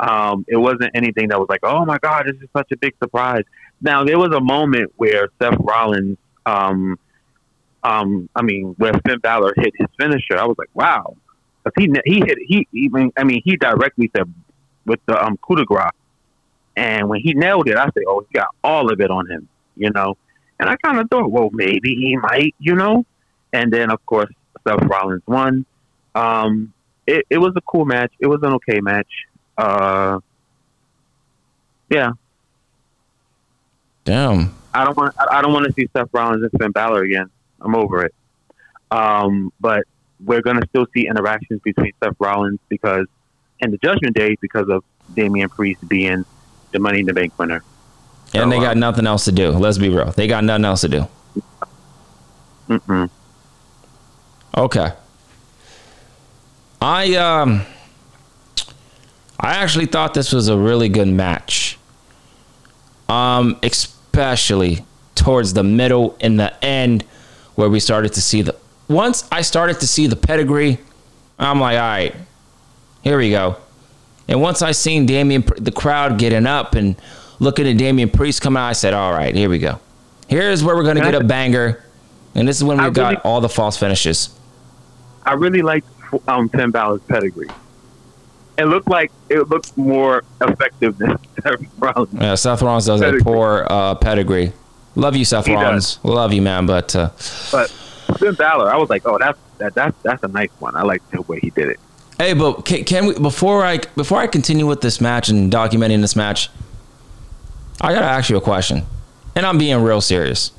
Um, it wasn't anything that was like, oh my god, this is such a big surprise. Now there was a moment where Seth Rollins, um, um, I mean, where Finn Balor hit his finisher. I was like, wow, because he he hit he even I mean he directly said with the um coup de grace, and when he nailed it, I said, oh, he got all of it on him, you know. And I kind of thought, well, maybe he might, you know. And then of course Seth Rollins won. Um, it, it was a cool match. It was an okay match. Uh, yeah, Damn. I don't want. I don't want to see Seth Rollins and Finn Balor again. I'm over it. Um, but we're gonna still see interactions between Seth Rollins because, and the Judgment Day because of Damian Priest being the Money in the Bank winner. And they got uh, nothing else to do. Let's be real. They got nothing else to do. Mm-mm. Okay. I um I actually thought this was a really good match. Um, especially towards the middle and the end where we started to see the once I started to see the pedigree, I'm like, all right, here we go. And once I seen Damian, the crowd getting up and looking at Damian Priest coming out, I said, all right, here we go. Here's where we're gonna get a banger, and this is when we I got really- all the false finishes. I really liked um, Finn Balor's pedigree. It looked like it looked more effective than Seth Rollins. Yeah, Seth Rollins does a poor uh, pedigree. Love you, Seth He does. Love you, man. But uh, But Finn Balor, I was like, oh, that's that, that's that's a nice one. I like the way he did it. hey, but can, can we before I before I continue with this match and documenting this match, I gotta ask you a question, and I'm being real serious.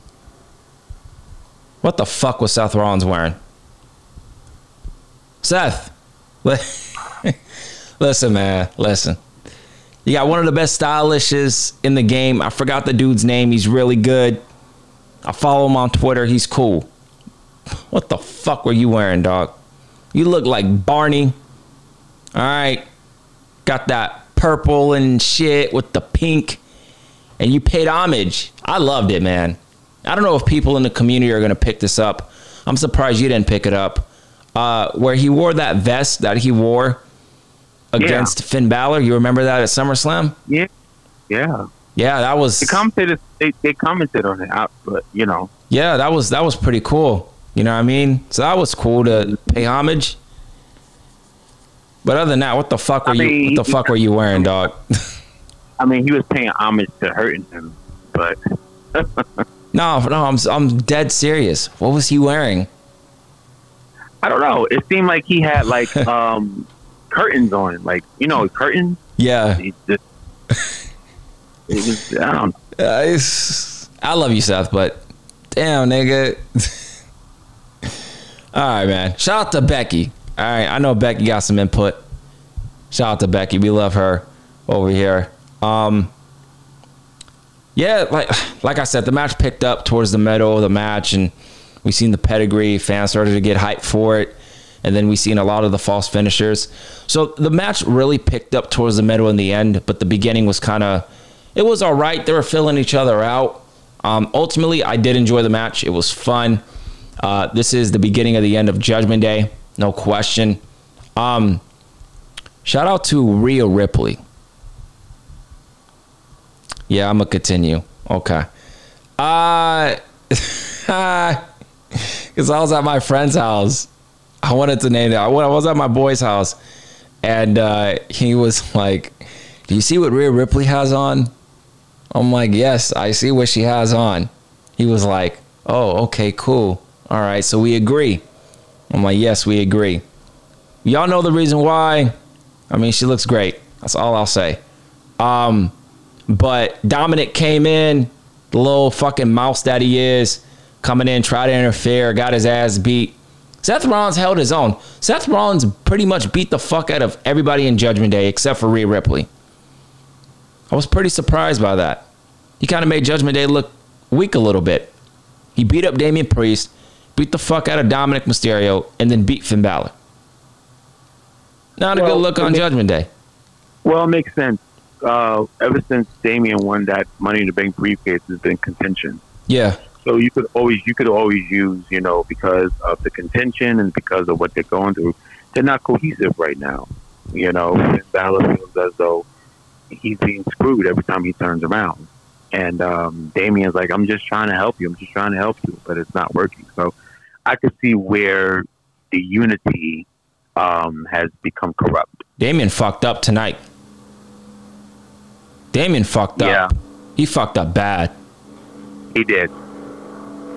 What the fuck was Seth Rollins wearing? Seth, listen, man, listen. You got one of the best stylishes in the game. I forgot the dude's name. He's really good. I follow him on Twitter. He's cool. What the fuck were you wearing, dog? You look like Barney. All right. Got that purple and shit with the pink. And you paid homage. I loved it, man. I don't know if people in the community are going to pick this up. I'm surprised you didn't pick it up. Uh, where he wore that vest that he wore against Finn Balor. You remember that at SummerSlam? Yeah, yeah. Yeah, that was The commentators they, they commented on it, but you know, Yeah, that was that was pretty cool. You know what I mean? So that was cool to pay homage. But other than that, what the fuck were I you what the fuck were you wearing, dog? I mean, he was paying homage to hurting him, but no, no, I'm I'm dead serious. What was he wearing? I don't know. It seemed like he had like um curtains on, like you know, curtains. Yeah. He just, it was I don't. Uh, I love you, Seth, but damn, nigga. All right, man. Shout out to Becky. All right, I know Becky got some input. Shout out to Becky. We love her over here. Um, yeah, like like I said, the match picked up towards the middle of the match, and we seen the pedigree. Fans started to get hyped for it, and then we seen a lot of the false finishers. So the match really picked up towards the middle and the end, but the beginning was kind of it was all right. They were filling each other out. Um, ultimately, I did enjoy the match. It was fun. Uh, this is the beginning of the end of Judgment Day, no question. Um, shout out to Rhea Ripley. Yeah, I'm gonna continue. Okay. Uh, because I was at my friend's house. I wanted to name. I I was at my boy's house, and uh, he was like, "Do you see what Rhea Ripley has on?" I'm like, "Yes, I see what she has on." He was like, "Oh, okay, cool. All right, so we agree." I'm like, "Yes, we agree." Y'all know the reason why. I mean, she looks great. That's all I'll say. Um, but Dominic came in, the little fucking mouse that he is, coming in, tried to interfere, got his ass beat. Seth Rollins held his own. Seth Rollins pretty much beat the fuck out of everybody in Judgment Day except for Rhea Ripley. I was pretty surprised by that. He kind of made Judgment Day look weak a little bit. He beat up Damian Priest, beat the fuck out of Dominic Mysterio, and then beat Finn Balor. Not a Well, good look on it- Judgment Day. Well, it makes sense. Uh, ever since Damian won that Money in the Bank briefcase, has been contention. Yeah. So you could always you could always use you know because of the contention and because of what they're going through, they're not cohesive right now. You know, Finn Balor feels as though he's being screwed every time he turns around, and um, Damian's like, "I'm just trying to help you. I'm just trying to help you," but it's not working. So I could see where the unity um, has become corrupt. Damian fucked up tonight. Damian fucked up. Yeah. He fucked up bad. He did.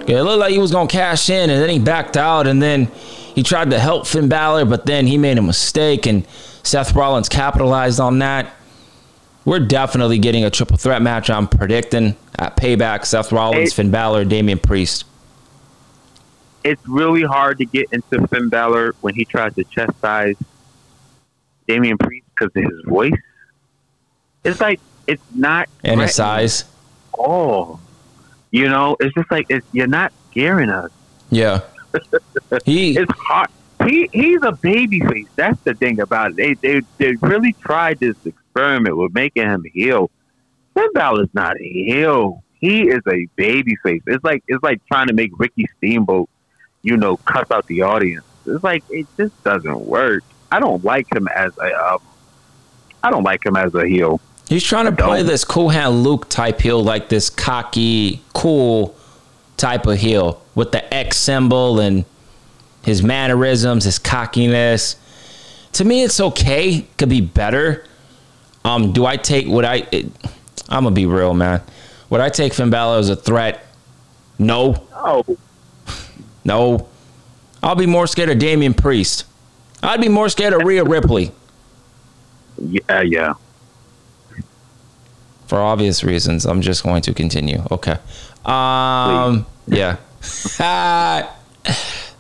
It looked like he was gonna cash in, and then he backed out, and then he tried to help Finn Balor, but then he made a mistake, and Seth Rollins capitalized on that. We're definitely getting a triple threat match. I'm predicting at Payback: Seth Rollins, Hey. Finn Balor, Damian Priest. It's really hard to get into Finn Balor when he tries to chastise Damian Priest because of his voice. It's like it's not And his size. Oh. You know, it's just like it's, you're not scaring us. Yeah. He It's hard. He he's a baby face. That's the thing about it. They they they really tried this experiment with making him heel Finn Balor's not a heel. He is a baby face. It's like it's like trying to make Ricky Steamboat, you know, cuss out the audience. It's like it just doesn't work. I don't like him as a. Um, I don't like him as a heel. He's trying to play this cool hand Luke type heel, like this cocky, cool type of heel with the X symbol and his mannerisms, his cockiness. To me, it's okay. Could be better. Um, do I take what I? It, I'm gonna be real, man. Would I take Finn Balor as a threat? No, Oh, no. I'll be more scared of Damian Priest. I'd be more scared of Rhea Ripley yeah, yeah. for obvious reasons. I'm just going to continue. Okay. Um. Yeah.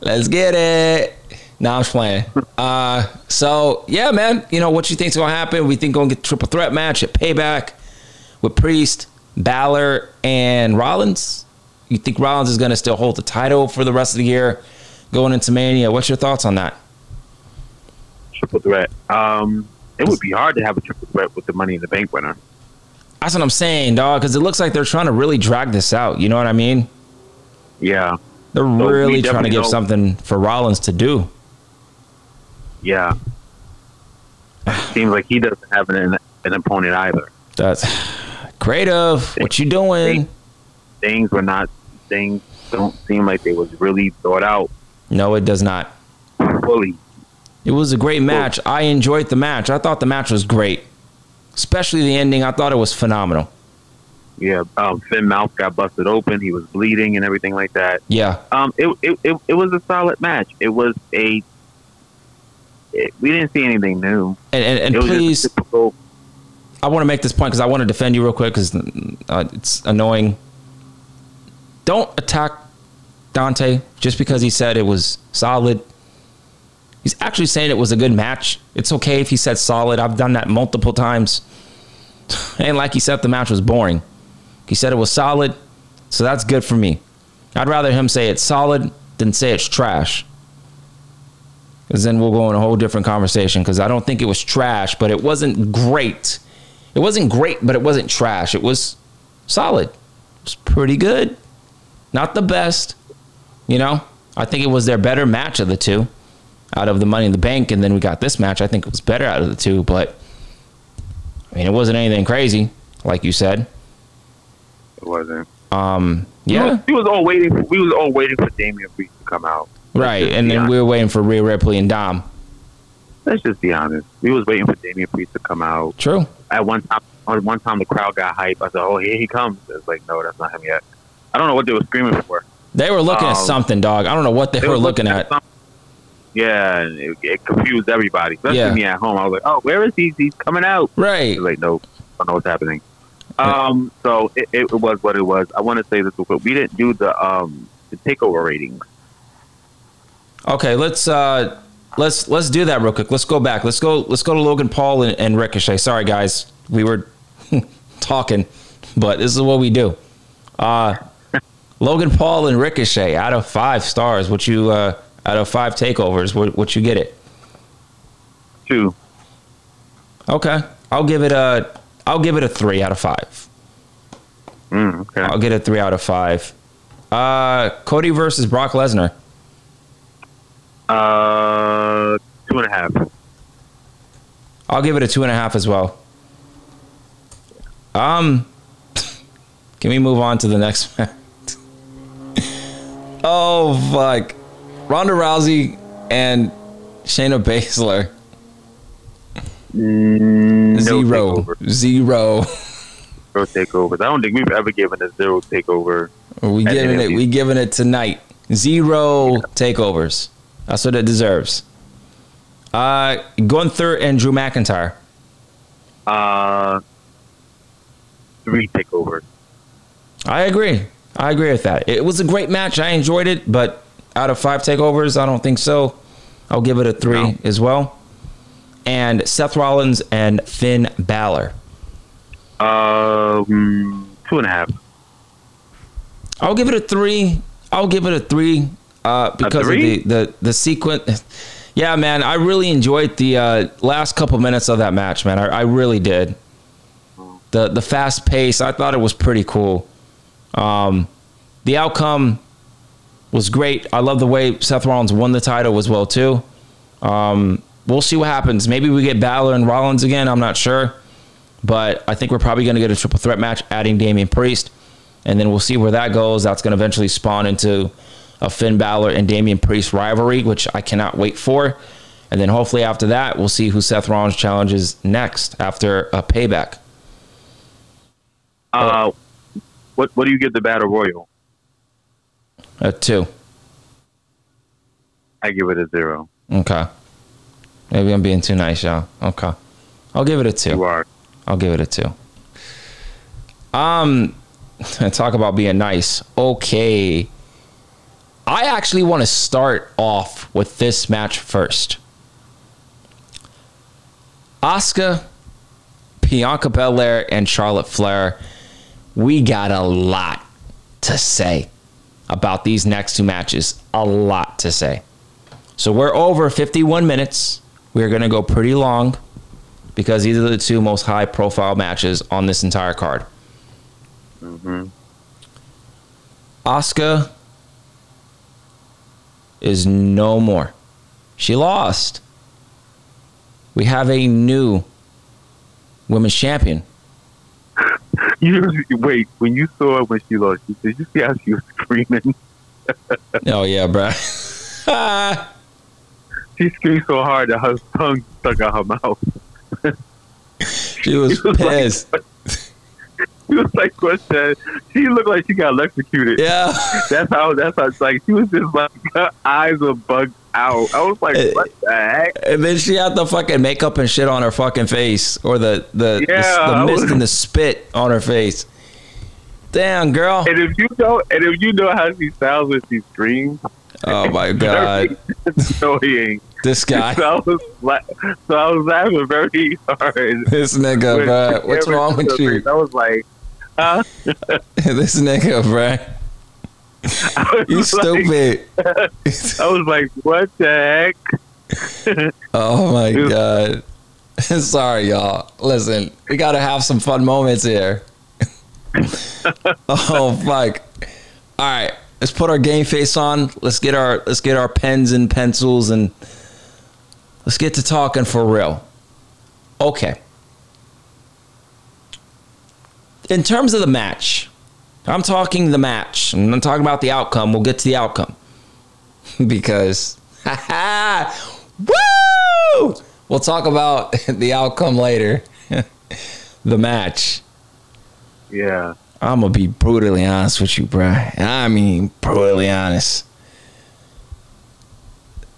Let's get it. Now I'm playing. Uh. So yeah, man. You know what you think's gonna happen? We think gonna get triple threat match at Payback with Priest, Balor, and Rollins. You think Rollins is gonna still hold the title for the rest of the year, going into Mania? What's your thoughts on that? Triple threat. Um, it would be hard to have a triple threat with the Money in the Bank winner. That's what I'm saying, dog. Because it looks like they're trying to really drag this out. You know what I mean? Yeah, They're we really trying to give know- something for Rollins to do. yeah. Seems like he doesn't have an an opponent either. That's creative. What you doing? Things were not. Things don't seem like they was really thought out No, it does not. fully. It was a great match. I enjoyed the match. I thought the match was great, especially the ending. I thought it was phenomenal. Yeah, um, Finn mouth got busted open. He was bleeding and everything like that. Yeah, Um, it it, it, it was a solid match. It was a. It, we didn't see anything new. and and, and please. I want to make this point because I want to defend you real quick because uh, it's annoying. Don't attack Dante just because he said it was solid. He's actually saying it was a good match. It's okay if he said solid. I've done that multiple times. And like he said, the match was boring. He said it was solid, so that's good for me. I'd rather him say it's solid than say it's trash. Because then we'll go in a whole different conversation. Because I don't think it was trash, but it wasn't great. It wasn't great, but it wasn't trash. It was solid. It was pretty good. Not the best, you know. I think it was their better match of the two, out of the Money in the Bank, and then we got this match. I think it was better out of the two, but I mean, it wasn't anything crazy, like you said. It wasn't. Um, We yeah, was, we was all waiting. For, We was all waiting for Damian Priest to come out. Right. And then honest. we were waiting for Rhea Ripley and Dom. Let's just be honest. We was waiting for Damian Priest to come out. True. At one time, at one time the crowd got hype. I said, "Oh, here he comes." It's like, no, that's not him yet. I don't know what they were screaming for. They were looking at Um, something, dog. I don't know what they, They were was looking at. something. Yeah, and it, it confused everybody, especially Yeah. me at home. I was like, "Oh, where is he? He's coming out." Right. Like, no, I don't know what's happening. Um, so it, it was what it was. I want to say this real quick. We didn't do the um the takeover ratings. Okay, let's uh let's let's do that real quick. Let's go back. Let's go let's go to Logan Paul and, and Ricochet. Sorry guys. We were talking, but this is what we do. Uh Logan Paul and Ricochet out of 5 stars. What you uh out of 5 takeovers, what what you get it? Two. Okay. I'll give it a I'll give it a 3 out of 5. Mm, okay. I'll get a 3 out of 5. Uh Cody versus Brock Lesnar. Uh, two and a half. I'll give it a two and a half as well. Um, can we move on to the next? oh fuck, Ronda Rousey and Shayna Baszler. Mm, no Zero, takeover. zero. Zero takeovers. I don't think we've ever given a zero takeover. We giving it. We giving it tonight. Zero takeovers. That's what it deserves. Uh, Gunther and Drew McIntyre. Uh, three takeovers. I agree. I agree with that. It was a great match. I enjoyed it, but out of five takeovers, I don't think so. I'll give it a three No. as well. And Seth Rollins and Finn Balor. Um, two and a half. I'll give it a three. I'll give it a three uh, because three? of the, the the sequence. Yeah, man, I really enjoyed the uh, last couple minutes of that match, man. I, I really did. the the fast pace. I thought it was pretty cool. Um, the outcome was great. I love the way Seth Rollins won the title as well too. Um, we'll see what happens. Maybe we get Balor and Rollins again. I'm not sure, but I think we're probably going to get a triple threat match, adding Damian Priest, and then we'll see where that goes. That's going to eventually spawn into a Finn Balor and Damian Priest rivalry, which I cannot wait for. And then hopefully after that, we'll see who Seth Rollins challenges next after a payback. Uh, what what do you give the battle royal? A two. I give it a zero. Okay. Maybe I'm being too nice, y'all. Okay. I'll give it a two. You are. I'll give it a two. Um, talk about being nice. Okay. I actually want to start off with this match first. Asuka, Bianca Belair, and Charlotte Flair. We got a lot to say about these next two matches. A lot to say. So we're over 51 minutes. We're going to go pretty long because these are the two most high profile matches on this entire card. Mm-hmm. Asuka is no more. She lost. We have a new women's champion. You wait when you saw her when she lost. Did you see how she was screaming? Oh yeah, bruh. She screamed so hard that her tongue stuck out her mouth. she was was like- pissed. She was like, "What the?" She looked like she got electrocuted. Yeah. That's how. That's how. Like she was just like her eyes were bugged out. I was like, Eh, "What the heck?" And then she had the fucking makeup and shit on her fucking face, or the the Yeah, the, the mist was- and the spit on her face. Damn, girl. And if you know, and if you know how she sounds when she screams, Oh my god, it's annoying. this guy, So I was like, so I was laughing very hard. this nigga, bruh. What's wrong with you? that. I was like, huh? this nigga, bruh. Was You like- stupid. I was like, what the heck? Oh my god. Sorry, y'all. Listen, we gotta have some fun moments here. oh fuck. All right, let's put our game face on. Let's get our let's get our pens and pencils and let's get to talking for real. Okay. In terms of the match, I'm talking the match. I'm not talking about the outcome. We'll get to the outcome because woo! We'll talk about the outcome later. the match. Yeah. I'm gonna be brutally honest with you, bruh. I mean, brutally honest.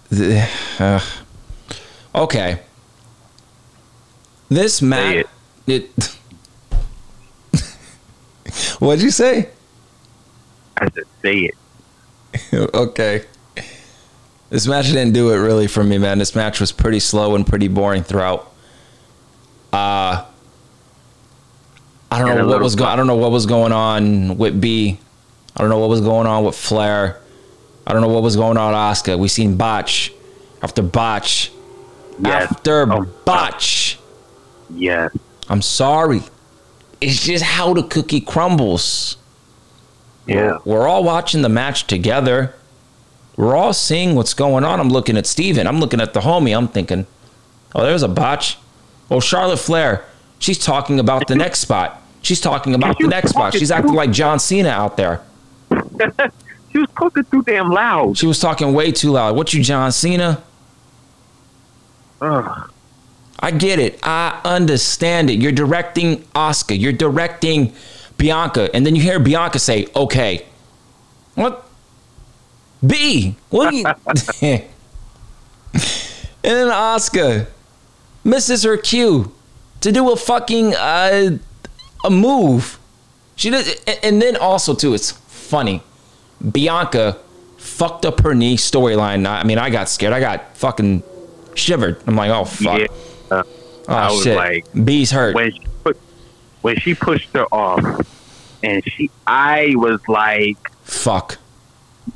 The- uh, okay. This match. it. It. What'd you say? I said, say it. okay. This match didn't do it really for me, man. This match was pretty slow and pretty boring throughout. Uh I don't And know what was going. I don't know what was going on with B. I don't know what was going on with Flair. I don't know what was going on with Oscar. We seen botch after botch Yes. after Oh, botch. Yes. I'm sorry. It's just how the cookie crumbles. Yeah. We're, all watching the match together. We're all seeing what's going on. I'm looking at Steven. I'm looking at the homie. I'm thinking, oh, there's a botch. Oh, Charlotte Flair. She's talking about the next spot. She's talking about the next spot. She's acting like John Cena out there. She was talking too damn loud. She was talking way too loud. What you, John Cena? Ugh. I get it. I understand it. You're directing Oscar. You're directing Bianca. And then you hear Bianca say, okay. What? B. What? you- and then Oscar misses her cue to do a fucking uh, a move. She does, and- and then also too, it's funny. Bianca fucked up her knee storyline. I mean, I got scared. I got fucking shivered. I'm like, oh fuck. Yeah. Oh I was shit. like, B's hurt. when she put, when she pushed her off, and she, I was like, Fuck.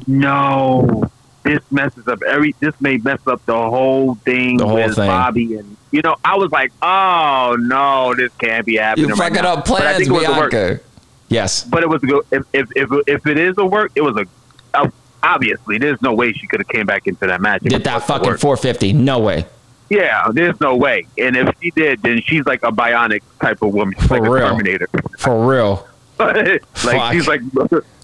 no, this messes up every. This may mess up the whole thing The whole with thing. Bobby and you know. I was like, oh no, this can't be happening. You right fucking now. up But I plans, think it was a. Bianca. Yes. But it was a go. If if if, if it is a work, it was a. Uh, obviously, there's no way she could have came back into that match. It Did that fucking 450. No way. Yeah, there's no way. And if she did, then she's like a bionic type of woman, She's For like real. a Terminator. For real. like Fuck. she's like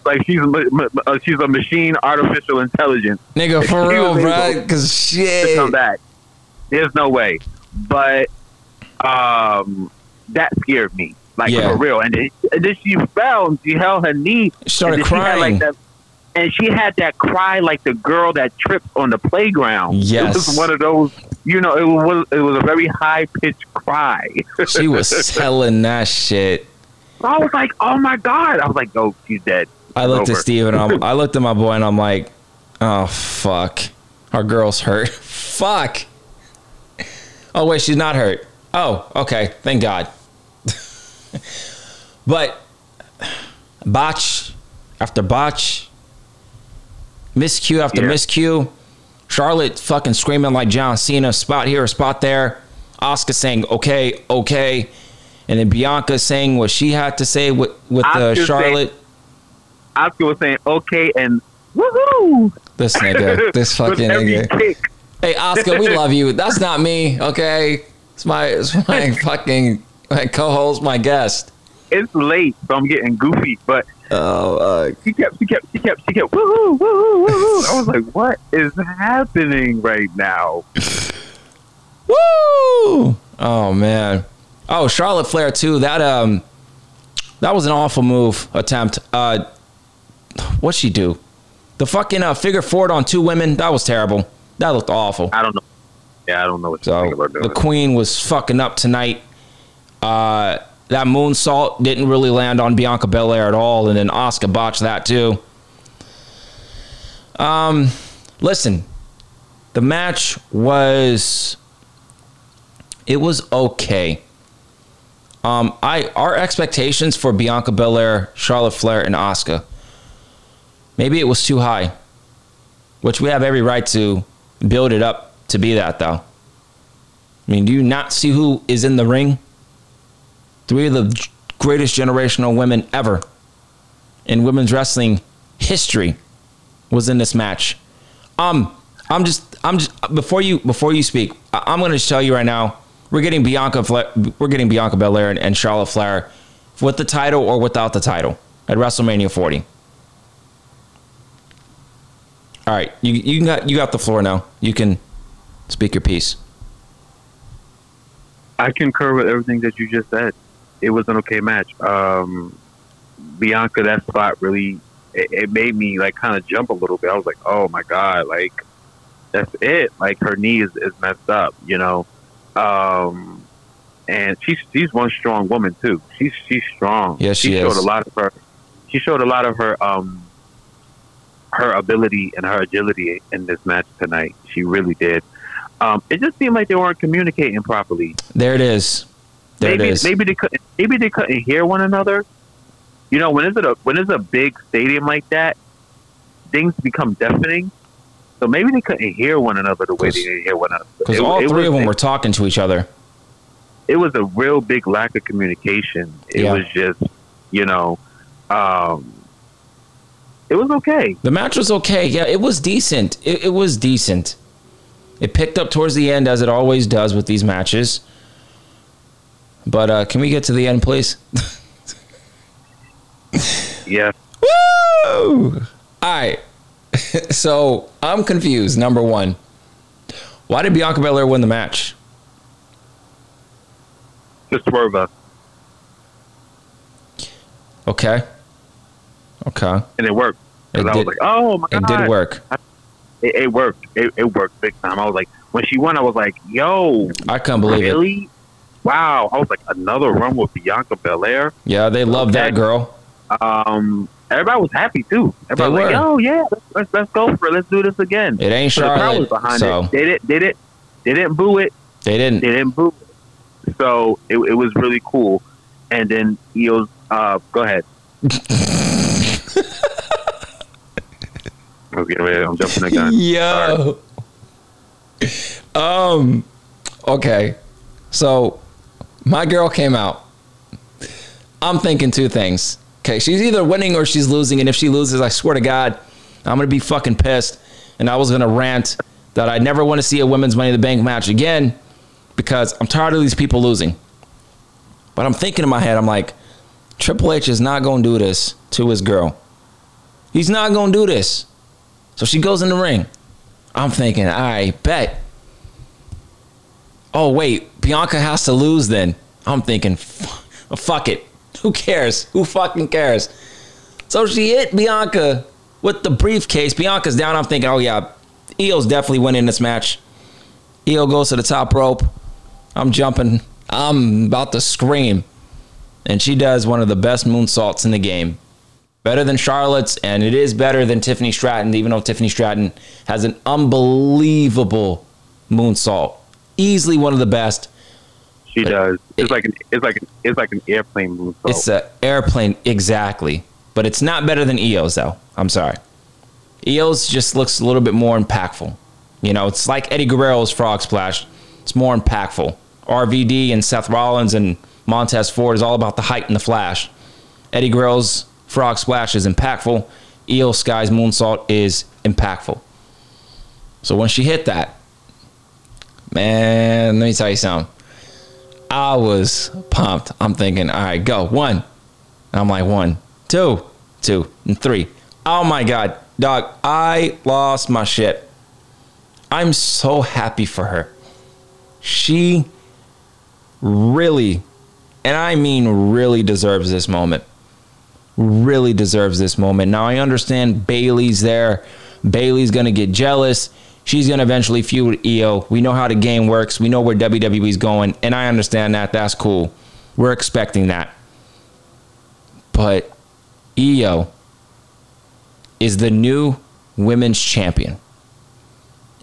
like she's a, uh, she's a machine, artificial intelligence Nigga, for He real, bro. Because shit. come back. There's no way. But um, that scared me, like Yeah. for real. And then, and then she fell and she held her knee. She started and then she crying. like, that, and she had that cry like the girl that tripped on the playground. Yes. it was one of those. You know, it was it was a very high pitched cry. She was selling that shit. I was like, oh my god! I was like, oh, she's dead. I looked at Over. Steve and I'm, I looked at my boy and I'm like, oh fuck, our girl's hurt. fuck. Oh wait, she's not hurt. Oh, okay, thank God. but botch after botch, miscue after Yeah. miscue, Charlotte fucking screaming like John Cena, spot here, spot there. Oscar saying okay, okay, and then Bianca saying what she had to say with with uh, Asuka saying- Charlotte. Oscar was saying okay and woohoo. This nigga, this fucking nigga. kick. Hey, Oscar, we love you. That's not me, okay? It's my, it's my fucking my co-host, my guest. It's late, so I'm getting goofy. But Oh, uh, she kept, she kept, she kept, she kept woohoo, woohoo, woohoo. I was like, what is happening right now? woo! Oh man. Oh, Charlotte Flair too. That um, that was an awful move attempt. Uh, what'd she do? The fucking uh, figure forward on two women. That was terrible. That looked awful. I don't know. Yeah, I don't know what So the queen was fucking up tonight. Uh, that moonsault didn't really land on Bianca Belair at all, and then Oscar botched that too. Um, listen, the match was it was okay. Um, I our expectations for Bianca Belair, Charlotte Flair, and Oscar. Maybe it was too high, which we have every right to build it up to be that though. I mean, do you not see who is in the ring? Three of the greatest generational women ever in women's wrestling history was in this match. Um, I'm just, I'm just before you before you speak, I- I'm going to tell you right now, we're getting Bianca, Fla- we're getting Bianca Belair and, and Charlotte Flair with the title or without the title at WrestleMania 40. All right, you you got you got the floor now. You can speak your piece. I concur with everything that you just said. It was an okay match. Um, Bianca, that spot really, it, it made me like kind of jump a little bit. I was like, oh my god, like that's it. Like her knee is, is messed up, you know. Um, and she's she's one strong woman too. She's she's strong. Yes, she she showed is. a lot of her. She showed a lot of her um her ability and her agility in this match tonight. She really did. Um, it just seemed like they weren't communicating properly There it is. There maybe it is. maybe they couldn't maybe they couldn't hear one another. You know, when is it's a when it's a big stadium like that, things become deafening. So maybe they couldn't hear one another the way they didn't hear one another. Because It- all it three was, of them were talking to each other. It was a real big lack of communication. It Yeah. was just, you know, um, it was okay. The match was okay. Yeah, it was decent. It, it was decent. It picked up towards the end, as it always does with these matches. But uh, can we get to the end, please? Yeah, Woo! All right. so I'm confused. Number one, why did Bianca Belair win the match? just swerve Okay. Okay. and it worked. It I did- was like, oh my It god, it did work. It, it worked. It, it worked big time. I was like, when she won, I was like, yo, I can't believe it. Wow. I was like, another run with Bianca Belair. Yeah, they love that girl. Um, everybody was happy too. Everybody was like, oh yeah, let's, let's go for it. Let's do this again. It ain't So the Charlotte, was behind so it. They didn't. They didn't. They didn't boo it. they didn't. They didn't boo it. So it, it was really cool. And then IYO's, uh, go ahead. I was getting ready. I'm jumping the gun. Yo. Um. Okay. So, my girl came out. I'm thinking two things. Okay, she's either winning or she's losing, and if she loses, I swear to God, I'm gonna be fucking pissed. And I was gonna rant that I never want to see a women's Money in the Bank match again because I'm tired of these people losing. But I'm thinking in my head, I'm like, Triple H is not gonna do this to his girl. He's not gonna do this. So she goes in the ring. I'm thinking, I bet. Oh wait, Bianca has to lose then. I'm thinking, fuck it. Who cares? Who fucking cares? So she hit Bianca with the briefcase. Bianca's down. I'm thinking, oh yeah, IYO's definitely winning this match. IYO goes to the top rope. I'm jumping. I'm about to scream. And she does one of the best moonsaults in the game. Better than Charlotte's, and it is better than Tiffany Stratton, even though Tiffany Stratton has an unbelievable moonsault. Easily one of the best. She does. It's like an it's like an, it's like an airplane moonsault. It's an airplane, exactly. But it's not better than IYO's, though. I'm sorry. IYO's just looks a little bit more impactful. You know, it's like Eddie Guerrero's Frog Splash. It's more impactful. RVD and Seth Rollins and Montez Ford is all about the height and the flash. Eddie Guerrero's Frog Splash is impactful. IYO Sky's Moonsault is impactful. So when she hit that, man, let me tell you something. I was pumped. I'm thinking, all right, go. One. I'm like, one, two, two, and three. Oh my God, dog, I lost my shit. I'm so happy for her. She really, and I mean really deserves this moment. Really deserves this moment. Now I understand Bayley's there. Bayley's gonna get jealous. She's gonna eventually feud IYO. We know how the game works. We know where WWE's going, and I understand that. That's cool. We're expecting that. But IYO is the new women's champion.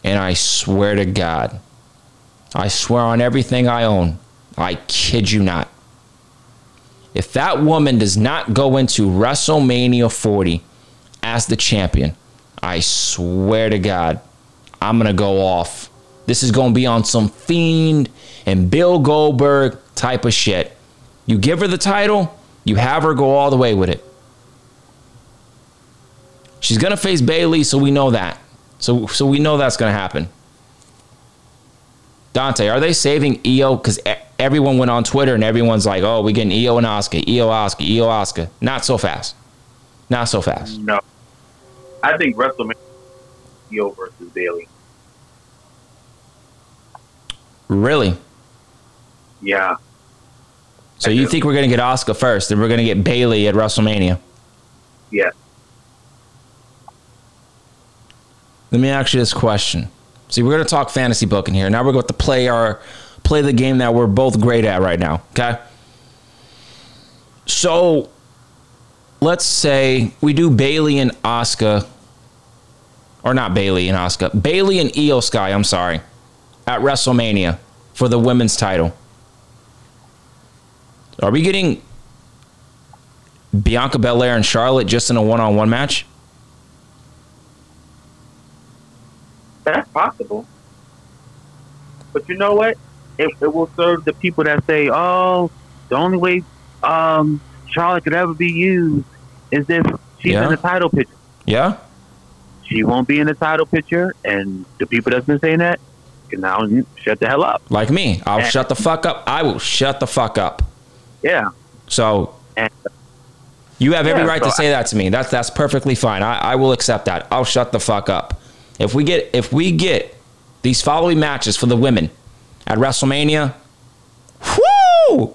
And I swear to God, I swear on everything I own, I kid you not. If that woman does not go into WrestleMania 40 as the champion, I swear to God, I'm going to go off. This is going to be on some Fiend and Bill Goldberg type of shit. You give her the title, you have her go all the way with it. She's going to face Bayley, so we know that. So, so we know that's going to happen. Dante, are they saving IYO? Because everyone went on Twitter and everyone's like, oh, we're getting IYO and Asuka, IYO, Asuka, IYO, Asuka. Not so fast. Not so fast. no, I think WrestleMania IYO versus Bayley. Really? Yeah, So I you do. think we're going to get Asuka first and we're going to get Bayley at WrestleMania? yeah. Let me ask you this question. See, we're going to talk fantasy booking here. Now we're going to play our play the game that we're both great at right now. Okay. So let's say we do Bayley and Asuka, or not Bayley and Asuka, Bayley and IYO Sky. I'm sorry, at WrestleMania for the women's title. Are we getting Bianca Belair and Charlotte just in a one-on-one match? That's possible. But you know what? It, it will serve the people that say, "Oh, the only way um, Charlotte could ever be used is if she's Yeah. in the title picture." Yeah. She won't be in the title picture, and the people that's been saying that can now you shut the hell up. Like me, I'll Yeah. shut the fuck up. I will shut the fuck up. Yeah, So and you have every Yeah, right to so say that to me. That's that's perfectly fine. I, I will accept that. I'll shut the fuck up. If we get if we get these following matches for the women at WrestleMania, whoo!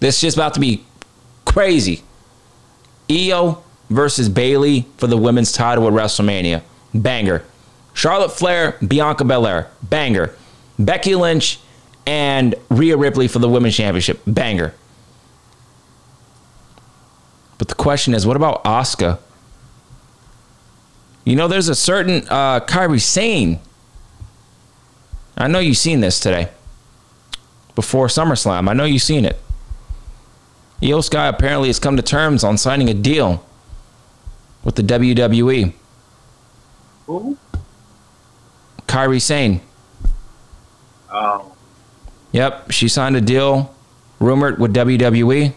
This is just about to be crazy. IYO versus Bayley for the women's title at WrestleMania. Banger. Charlotte Flair, Bianca Belair. Banger. Becky Lynch and Rhea Ripley for the women's championship. Banger. But the question is, what about Asuka? You know, there's a certain uh, Kairi Sane. I know you've seen this today. Before SummerSlam. I know you've seen it. IYO Sky apparently has come to terms on signing a deal with the WWE. Who? Kairi Sane. Oh, Yep, she signed a deal rumored with WWE.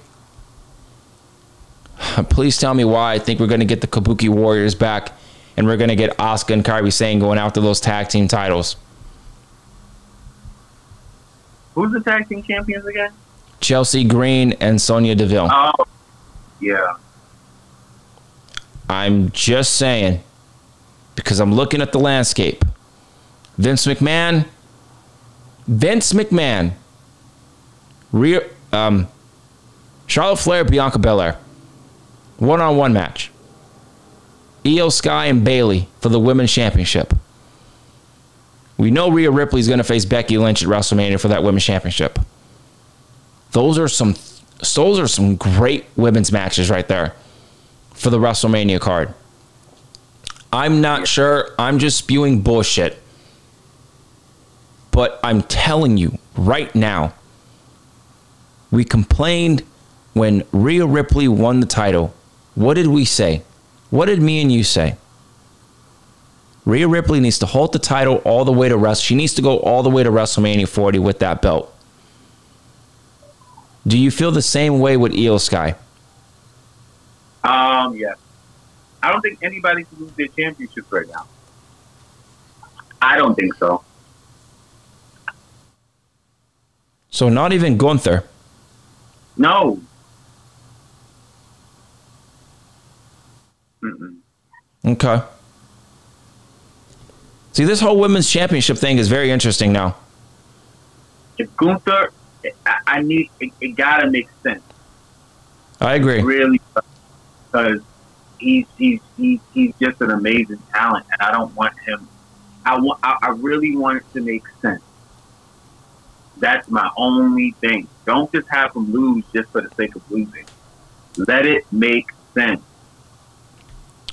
Please tell me why I think we're going to get the Kabuki Warriors back and we're going to get Asuka and Kairi Sane going after those tag team titles. who's the tag team champions again? Chelsea Green and Sonya Deville. Oh, yeah. I'm just saying because I'm looking at the landscape. Vince McMahon, Vince McMahon, Rhea, um, Charlotte Flair, Bianca Belair, one on one match. IYO Sky and Bayley for the women's championship. We know Rhea Ripley is going to face Becky Lynch at WrestleMania for that women's championship. Those are some those are some great women's matches right there for the WrestleMania card. I'm not sure. I'm just spewing bullshit. But I'm telling you right now, we complained when Rhea Ripley won the title. What did we say? What did me and you say? Rhea Ripley needs to hold the title all the way to Wrestle. She needs to go all the way to WrestleMania 40 with that belt. Do you feel the same way with IYO Sky? Um, yeah. I don't think anybody can lose their championships right now. I don't think so. So not even Gunther. No. Mm-mm. Okay. See, this whole women's championship thing is very interesting now. If Gunther, I, I need it, it. Gotta make sense, I agree. really, because he's he's he's he's just an amazing talent, and I don't want him. I want. I, I really want it to make sense. That's my only thing. Don't just have them lose just for the sake of losing. Let it make sense.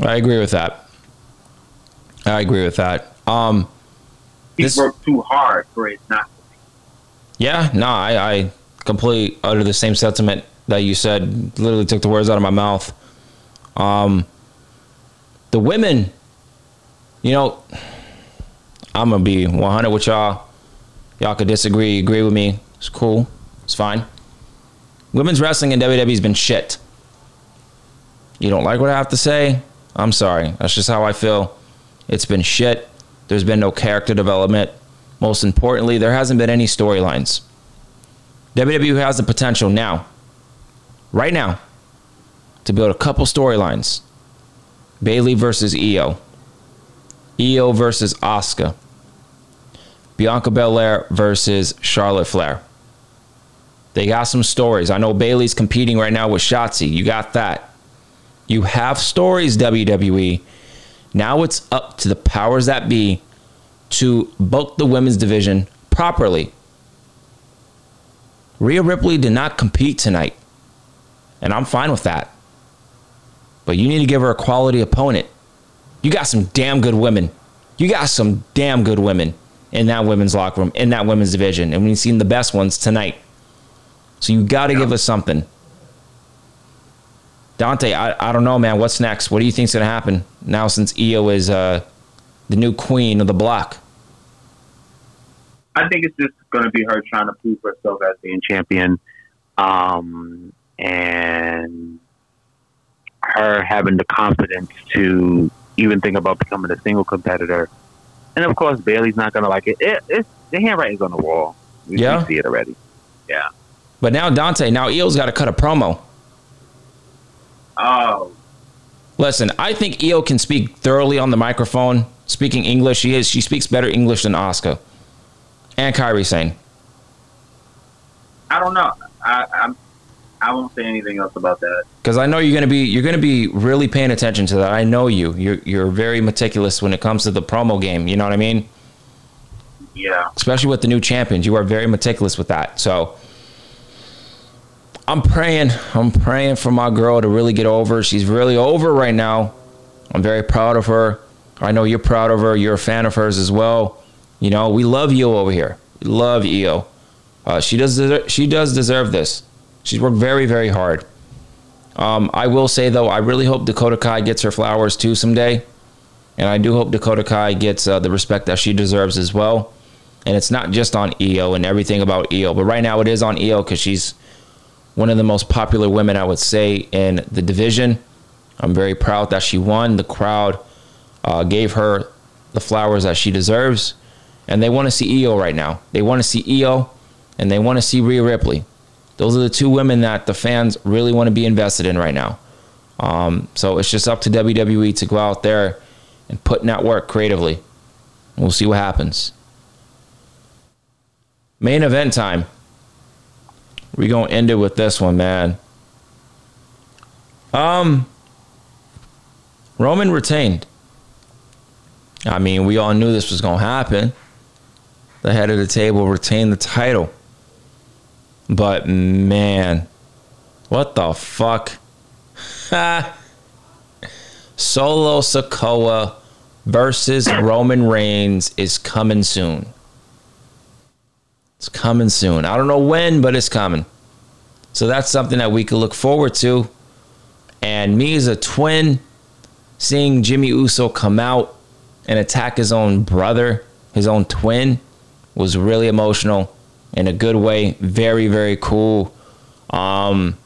I agree with that. I agree with that. Um, He This- worked too hard for it not. to be. yeah, no, I, I completely utter the same sentiment that you said. Literally took the words out of my mouth. Um, the women, you know, I'm gonna be 100 with y'all. Y'all could disagree, agree with me. It's cool. It's fine. Women's wrestling in WWE's been shit. You don't like what I have to say? I'm sorry. That's just how I feel. It's been shit. There's been no character development. Most importantly, there hasn't been any storylines. WWE has the potential now, right now, to build a couple storylines. Bayley versus IYO. IYO versus Asuka. Bianca Belair versus Charlotte Flair. They got some stories. I know Bayley's competing right now with Shotzi. You got that. You have stories, WWE. Now it's up to the powers that be to book the women's division properly. Rhea Ripley did not compete tonight, and I'm fine with that. But you need to give her a quality opponent. You got some damn good women. You got some damn good women in that women's locker room, in that women's division, and we've seen the best ones tonight. So you got to give us something. Dante, I, I don't know, man. What's next? What do you think's gonna happen now since IYO is uh, the new queen of the block? I think it's just going to be her trying to prove herself as being champion, um, and her having the confidence to even think about becoming a single competitor. And of course, Bayley's not going to like it. it. It's the handwriting's on the wall. We, Yeah? we see it already. Yeah. But now Dante, now IYO's got to cut a promo. Oh, Listen, I think IYO can speak thoroughly on the microphone. Speaking English, she is. She speaks better English than Asuka and Kairi Sane. I don't know. I, I'm. I won't say anything else about that. Because I know you're gonna be you're gonna be really paying attention to that. I know you. You're you're very meticulous when it comes to the promo game. You know what I mean? Yeah. especially with the new champions. You are very meticulous with that. So I'm praying. I'm praying for my girl to really get over. She's really over right now. I'm very proud of her. I know you're proud of her. You're a fan of hers as well. You know, we love IYO over here. We love IYO. Uh, she does. Deserve, she does deserve this. She's worked very, very hard. Um, I will say though, I really hope Dakota Kai gets her flowers too someday. and I do hope Dakota Kai gets uh, the respect that she deserves as well. And it's not just on IYO and everything about IYO, but right now it is on IYO because she's one of the most popular women, I would say, in the division. I'm very proud that she won. The crowd uh, gave her the flowers that she deserves, and they want to see IYO right now. They want to see IYO, and they want to see Rhea Ripley. Those are the two women that the fans really want to be invested in right now. Um, so it's just up to WWE to go out there and put in that work creatively. We'll see what happens. Main event time. We're gonna end it with this one, man. Um Roman retained. I mean, we all knew this was gonna happen. The head of the table retained the title. But man, what the fuck? Solo Sikoa versus Roman Reigns is coming soon. It's coming soon. I don't know when, but it's coming. So that's something that we can look forward to. And me as a twin, seeing Jimmy Uso come out and attack his own brother, his own twin, was really emotional in a good way. Very, very cool. Um,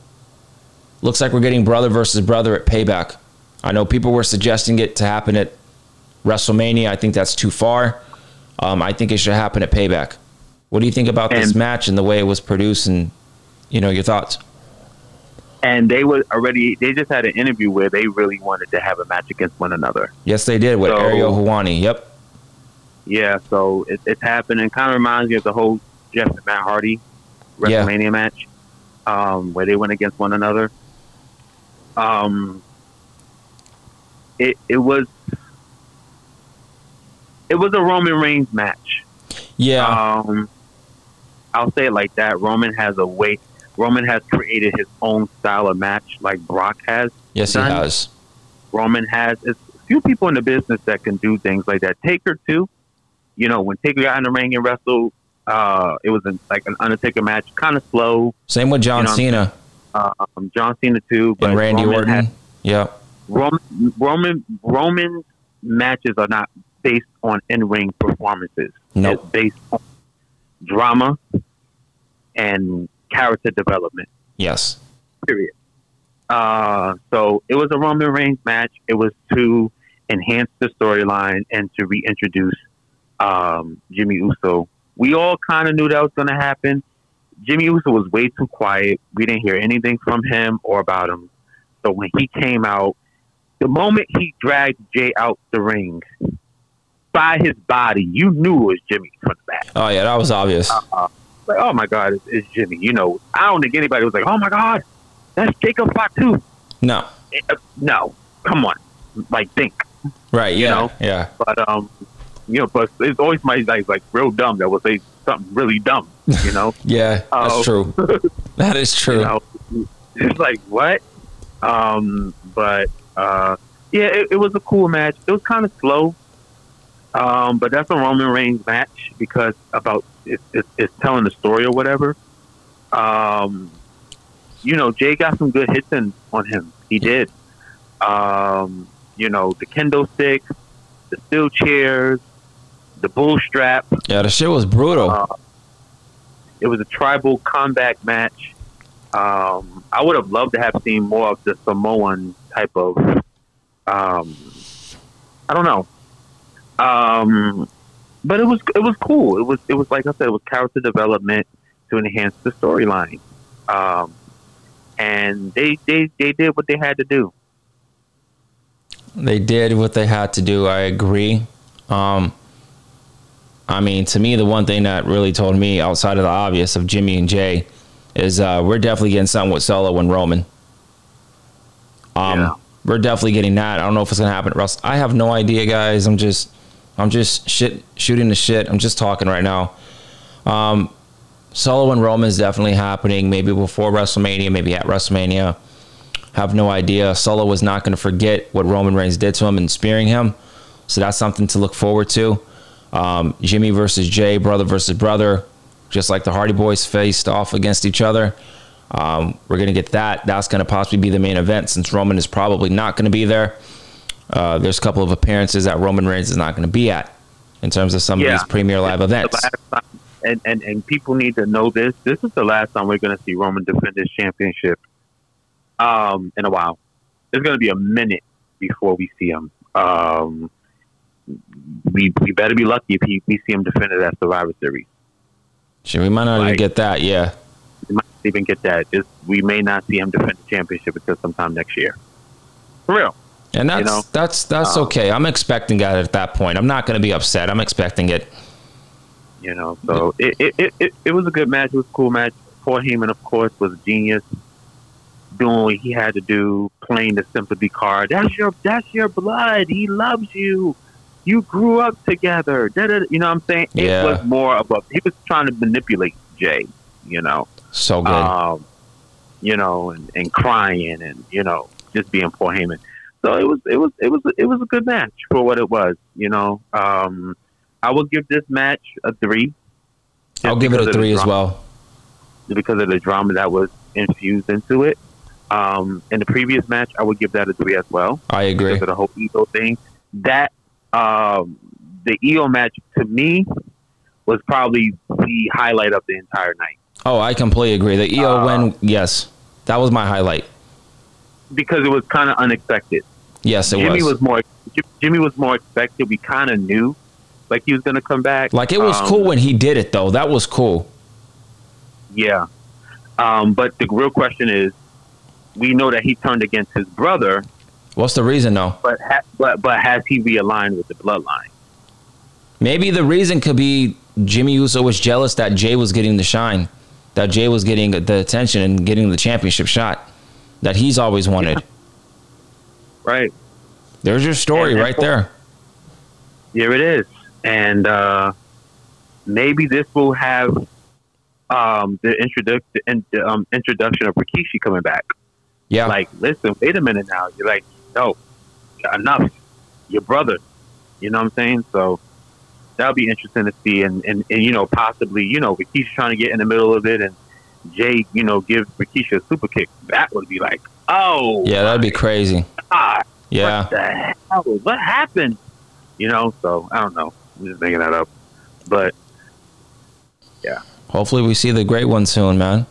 looks like we're getting brother versus brother at Payback. I know people were suggesting it to happen at WrestleMania. I think that's too far. Um, I think it should happen at Payback. What do you think about this match and the way it was produced and you know your thoughts? And they were already. They just had an interview where they really wanted to have a match against one another. Yes, they did with So- Ariel Helwani. Yep. Yeah, so it, it's happening. Kind of reminds me of the whole Jeff and Matt Hardy Yeah. WrestleMania match, um, where they went against one another. Um, it it was it was a Roman Reigns match. Yeah. Um, I'll say it like that. Roman has a way. Roman has created his own style of match, like Brock has. yes, he done. has. Roman has. It's few people in the business that can do things like that. Taker too. You know, when Taker got in the ring and wrestled, uh, it was an, like an Undertaker match, kind of slow. Same with John You know, Cena Um, John Cena too, but and Randy Roman Orton. Yep. Roman Roman Roman matches are not based on in ring performances. Nope. It's based on drama and character development. Yes. Period. Uh, so it was a Roman Reigns match. It was to enhance the storyline and to reintroduce um, Jimmy Uso. We all kind of knew that was going to happen. Jimmy Uso was way too quiet. We didn't hear anything from him or about him. So when he came out, the moment he dragged Jey out the ring by his body, you knew it was Jimmy from the back. Oh yeah, that was obvious. Like, oh my God, it's, it's Jimmy. You know, I don't think anybody was like, oh my God, that's Jacob Fatu. No. Uh, no, come on, like think. Right. Yeah. know? Yeah. But um, you know, but it's always my like like real dumb that will say something really dumb. You know, Yeah. That's Oh. true. That is true. you know, it's like what? Um, but uh, yeah, it, it was a cool match. It was kind of slow. Um, but that's a Roman Reigns match because about it, it, it's telling the story or whatever. Um, you know, Jey got some good hits in on him. He did. Um, you know, the kendo stick, the steel chairs, the bull strap. Yeah, the shit was brutal. Uh, it was a tribal combat match. Um, I would have loved to have seen more of the Samoan type of. Um, I don't know. Um, but it was it was cool. It was it was like I said, it was character development to enhance the storyline. Um, and they, they they did what they had to do. They did what they had to do. I agree. Um, I mean, to me, the one thing that really told me outside of the obvious of Jimmy and Jey is uh, we're definitely getting something with Solo and Roman. Um, Yeah. we're definitely getting that. I don't know if it's gonna happen at. I have no idea, guys. I'm just, I'm just shit shooting the shit. I'm just talking right now. Um, Solo and Roman is definitely happening. Maybe before WrestleMania, maybe at WrestleMania. Have no idea. Solo was not going to forget what Roman Reigns did to him and spearing him. So that's something to look forward to. Um, Jimmy versus Jey, brother versus brother, just like the Hardy Boys faced off against each other. Um, we're going to get that. That's going to possibly be the main event since Roman is probably not going to be there. Uh, there's a couple of appearances that Roman Reigns is not going to be at in terms of some of these premier live events. and, and and people need to know this. This is the last time we're going to see Roman defend his championship um, in a while. It's going to be a minute before we see him. Um, we we better be lucky if he, we see him defend it at Survivor Series. Shit, we might not even get that. Yeah. We might not even get that. Just, we may not see him defend the championship until sometime next year. For real. And that's know, that's that's um, okay. I'm expecting that at that point. I'm not going to be upset. I'm expecting it. You know, so it, it, it, it, it was a good match. It was a cool match. Paul Heyman, of course, was a genius, doing what he had to do, playing the sympathy card. That's your that's your blood. He loves you. You grew up together. Da-da-da. You know what I'm saying? Yeah. It was more of a, he was trying to manipulate Jey. You know, So good. um, you know, and, and crying and you know just being poor Heyman. So it was it was it was it was a good match for what it was. You know, um, I will give this match a three. I'll give it a three as drama- well. because of the drama that was infused into it. Um, in the previous match, I would give that a three as well I agree. because of the whole ego thing. That um, the IYO match to me was probably the highlight of the entire night. Oh, I completely agree. The IYO Uh, win, yes, that was my highlight. because it was kind of unexpected. Yes, it Jimmy was. was. more Jimmy was more expected. We kind of knew like he was going to come back. Like it was Um, cool when he did it though. That was cool. Yeah, um, but the real question is, we know that he turned against his brother, What's the reason though? but ha- but but has he realigned with the bloodline? Maybe the reason could be Jimmy Uso was jealous that Jey was getting the shine, that Jey was getting the attention and getting the championship shot that he's always wanted. Right. There's your story right there. Here it is, and uh, maybe this will have um, the introduction the, um, introduction of Rikishi coming back. Yeah. Like, listen, wait a minute now. You're like, no, enough. Your brother. You know what I'm saying? So that'll be interesting to see, and, and, and you know, possibly, you know, Rikishi trying to get in the middle of it, and Jey, you know, give Rikishi a super kick. That would be like, oh, yeah, that'd be crazy. God, Yeah. what the hell? What happened? You know, so I don't know. I'm just making that up. But yeah. Hopefully we see the great one soon, man.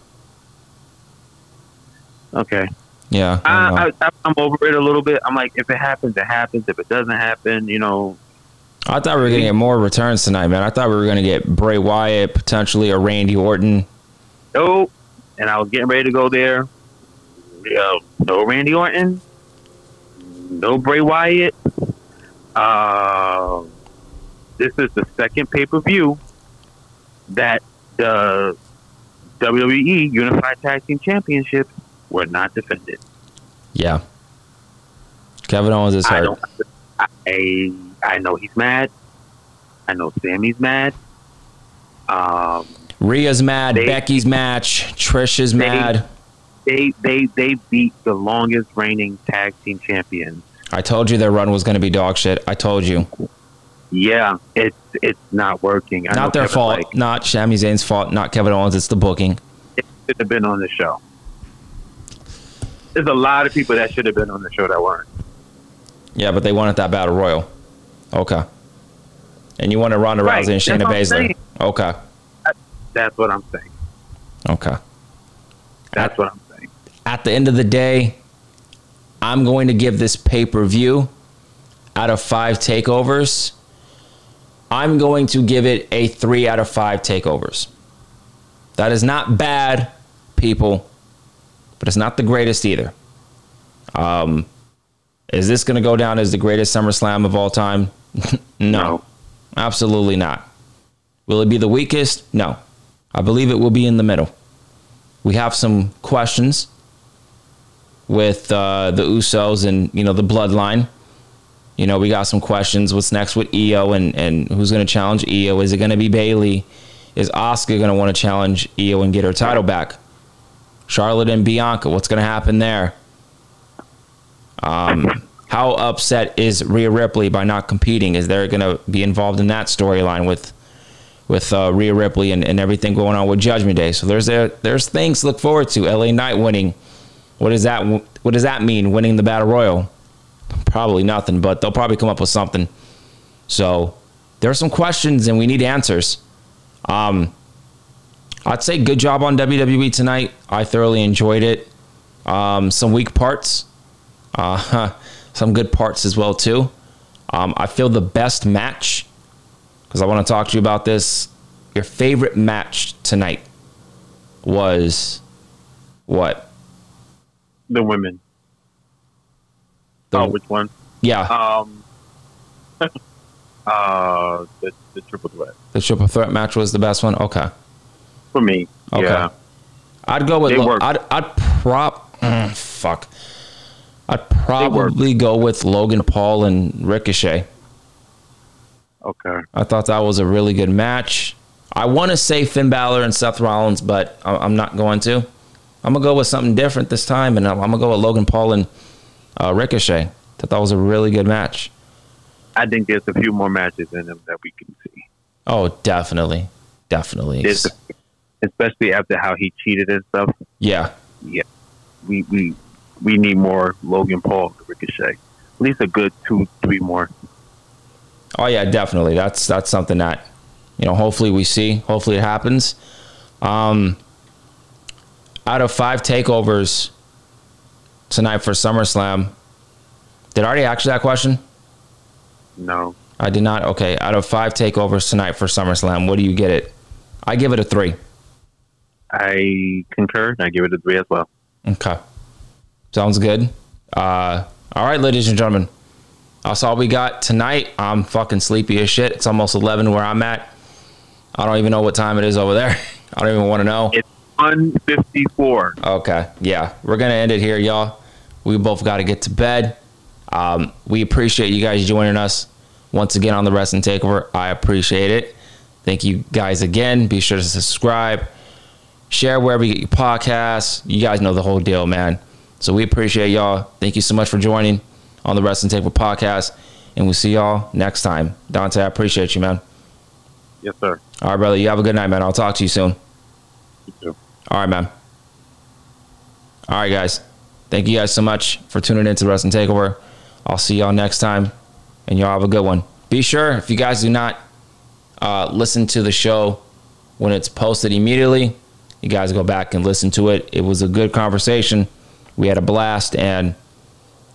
okay, Yeah. I I, I'm over it a little bit. I'm like, if it happens, it happens. If it doesn't happen, you know, I thought we were gonna get more returns tonight, man. I thought we were gonna get Bray Wyatt, potentially or Randy Orton. Nope. And I was getting ready to go there. Yeah, no Randy Orton, no Bray Wyatt. Uh, this is the second pay per view that the WWE Unified Tag Team Championships were not defended. Yeah. Kevin Owens is I hurt. don't. I I know he's mad. I know Sami's mad. Um, Rhea's mad. They- Becky's match. Trish is They- mad. they they they beat the longest reigning tag team champions. I told you their run was gonna be dog shit. I told you. Yeah, it's it's not working. I Not their Kevin, fault. like, not Sami Zayn's fault. Not Kevin Owens. It's the booking. it should have been on the show. There's a lot of people that should have been on the show that weren't. Yeah, but they wanted that battle royal. Okay. And you wanted Ronda Right, Rousey and Shayna Baszler. Okay. That's what I'm saying. Okay. That's what I'm saying. At the end of the day, I'm going to give this pay per view out of five takeovers. I'm going to give it a three out of five takeovers. That is not bad, people, but it's not the greatest either. Um, is this going to go down as the greatest SummerSlam of all time? no, No. absolutely not. Will it be the weakest? No. I believe it will be in the middle. We have some questions with uh, the Usos and you know the bloodline. You know, we got some questions. What's next with IYO and, and who's going to challenge IYO? Is it going to be Bayley? Is Asuka going to want to challenge IYO and get her title back? Charlotte and Bianca, what's going to happen there? Um, how upset is Rhea Ripley by not competing? Is there going to be involved in that storyline with with uh, Rhea Ripley and, and everything going on with Judgment Day? So there's a, there's things to look forward to. LA Knight winning. What does that what does that mean? Winning the Battle Royal. probably nothing, but they'll probably come up with something. So there are some questions and we need answers. Um, I'd say good job on WWE tonight. I thoroughly enjoyed it. Um, some weak parts, uh, some good parts as well too. Um, I feel the best match because I want to talk to you about this. Your favorite match tonight was what? The women. The- oh, which one? Yeah, Um, uh, the, the triple threat the triple threat match was the best one. Okay. For me. Okay. Yeah, I'd go with. Lo-. I'd I'd prop. mm, fuck. I'd probably go with Logan Paul and Ricochet. okay. I thought that was a really good match. I want to say Finn Balor and Seth Rollins, but I- I'm not going to. I'm gonna go with something different this time, and I'm gonna go with Logan Paul and uh, Ricochet. Thought that was a really good match. I think there's a few more matches in them that we can see. Oh, definitely, definitely. There's, especially after how he cheated and stuff. yeah, yeah. We we we need more Logan Paul to Ricochet. At least a good two, three more. Oh yeah, definitely. That's that's something that you know. Hopefully we see. Hopefully it happens. Um, out of five takeovers tonight for SummerSlam, did I already ask you that question? No, I did not. Okay, out of five takeovers tonight for SummerSlam, what do you get it? I give it a three. I concur. and I give it a three as well. Okay, sounds good. Uh, all right, ladies and gentlemen, that's all we got tonight. I'm fucking sleepy as shit. It's almost eleven where I'm at. I don't even know what time it is over there. I don't even want to know. It's one fifty four. Okay. Yeah. We're going to end it here, y'all. We both got to get to bed. Um, we appreciate you guys joining us once again on the Wrestling Takeover. I appreciate it. Thank you guys again. Be sure to subscribe, share wherever you get your podcasts. You guys know the whole deal, man. So we appreciate y'all. Thank you so much for joining on the Wrestling Takeover podcast. And we'll see y'all next time. Dante, I appreciate you, man. Yes, sir. All right, brother. You have a good night, man. I'll talk to you soon. You too. All right, man. All right, guys. Thank you guys so much for tuning into the Wrestling Takeover. I'll see y'all next time, and y'all have a good one. Be sure, if you guys do not uh, listen to the show when it's posted immediately, you guys go back and listen to it. It was a good conversation. We had a blast, and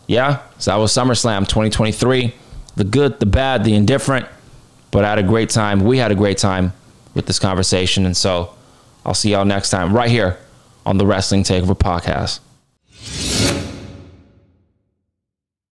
yeah, so that was SummerSlam 2023. The good, the bad, the indifferent, but I had a great time. We had a great time with this conversation, and so I'll see y'all next time right here on the Wrestling Takeover podcast.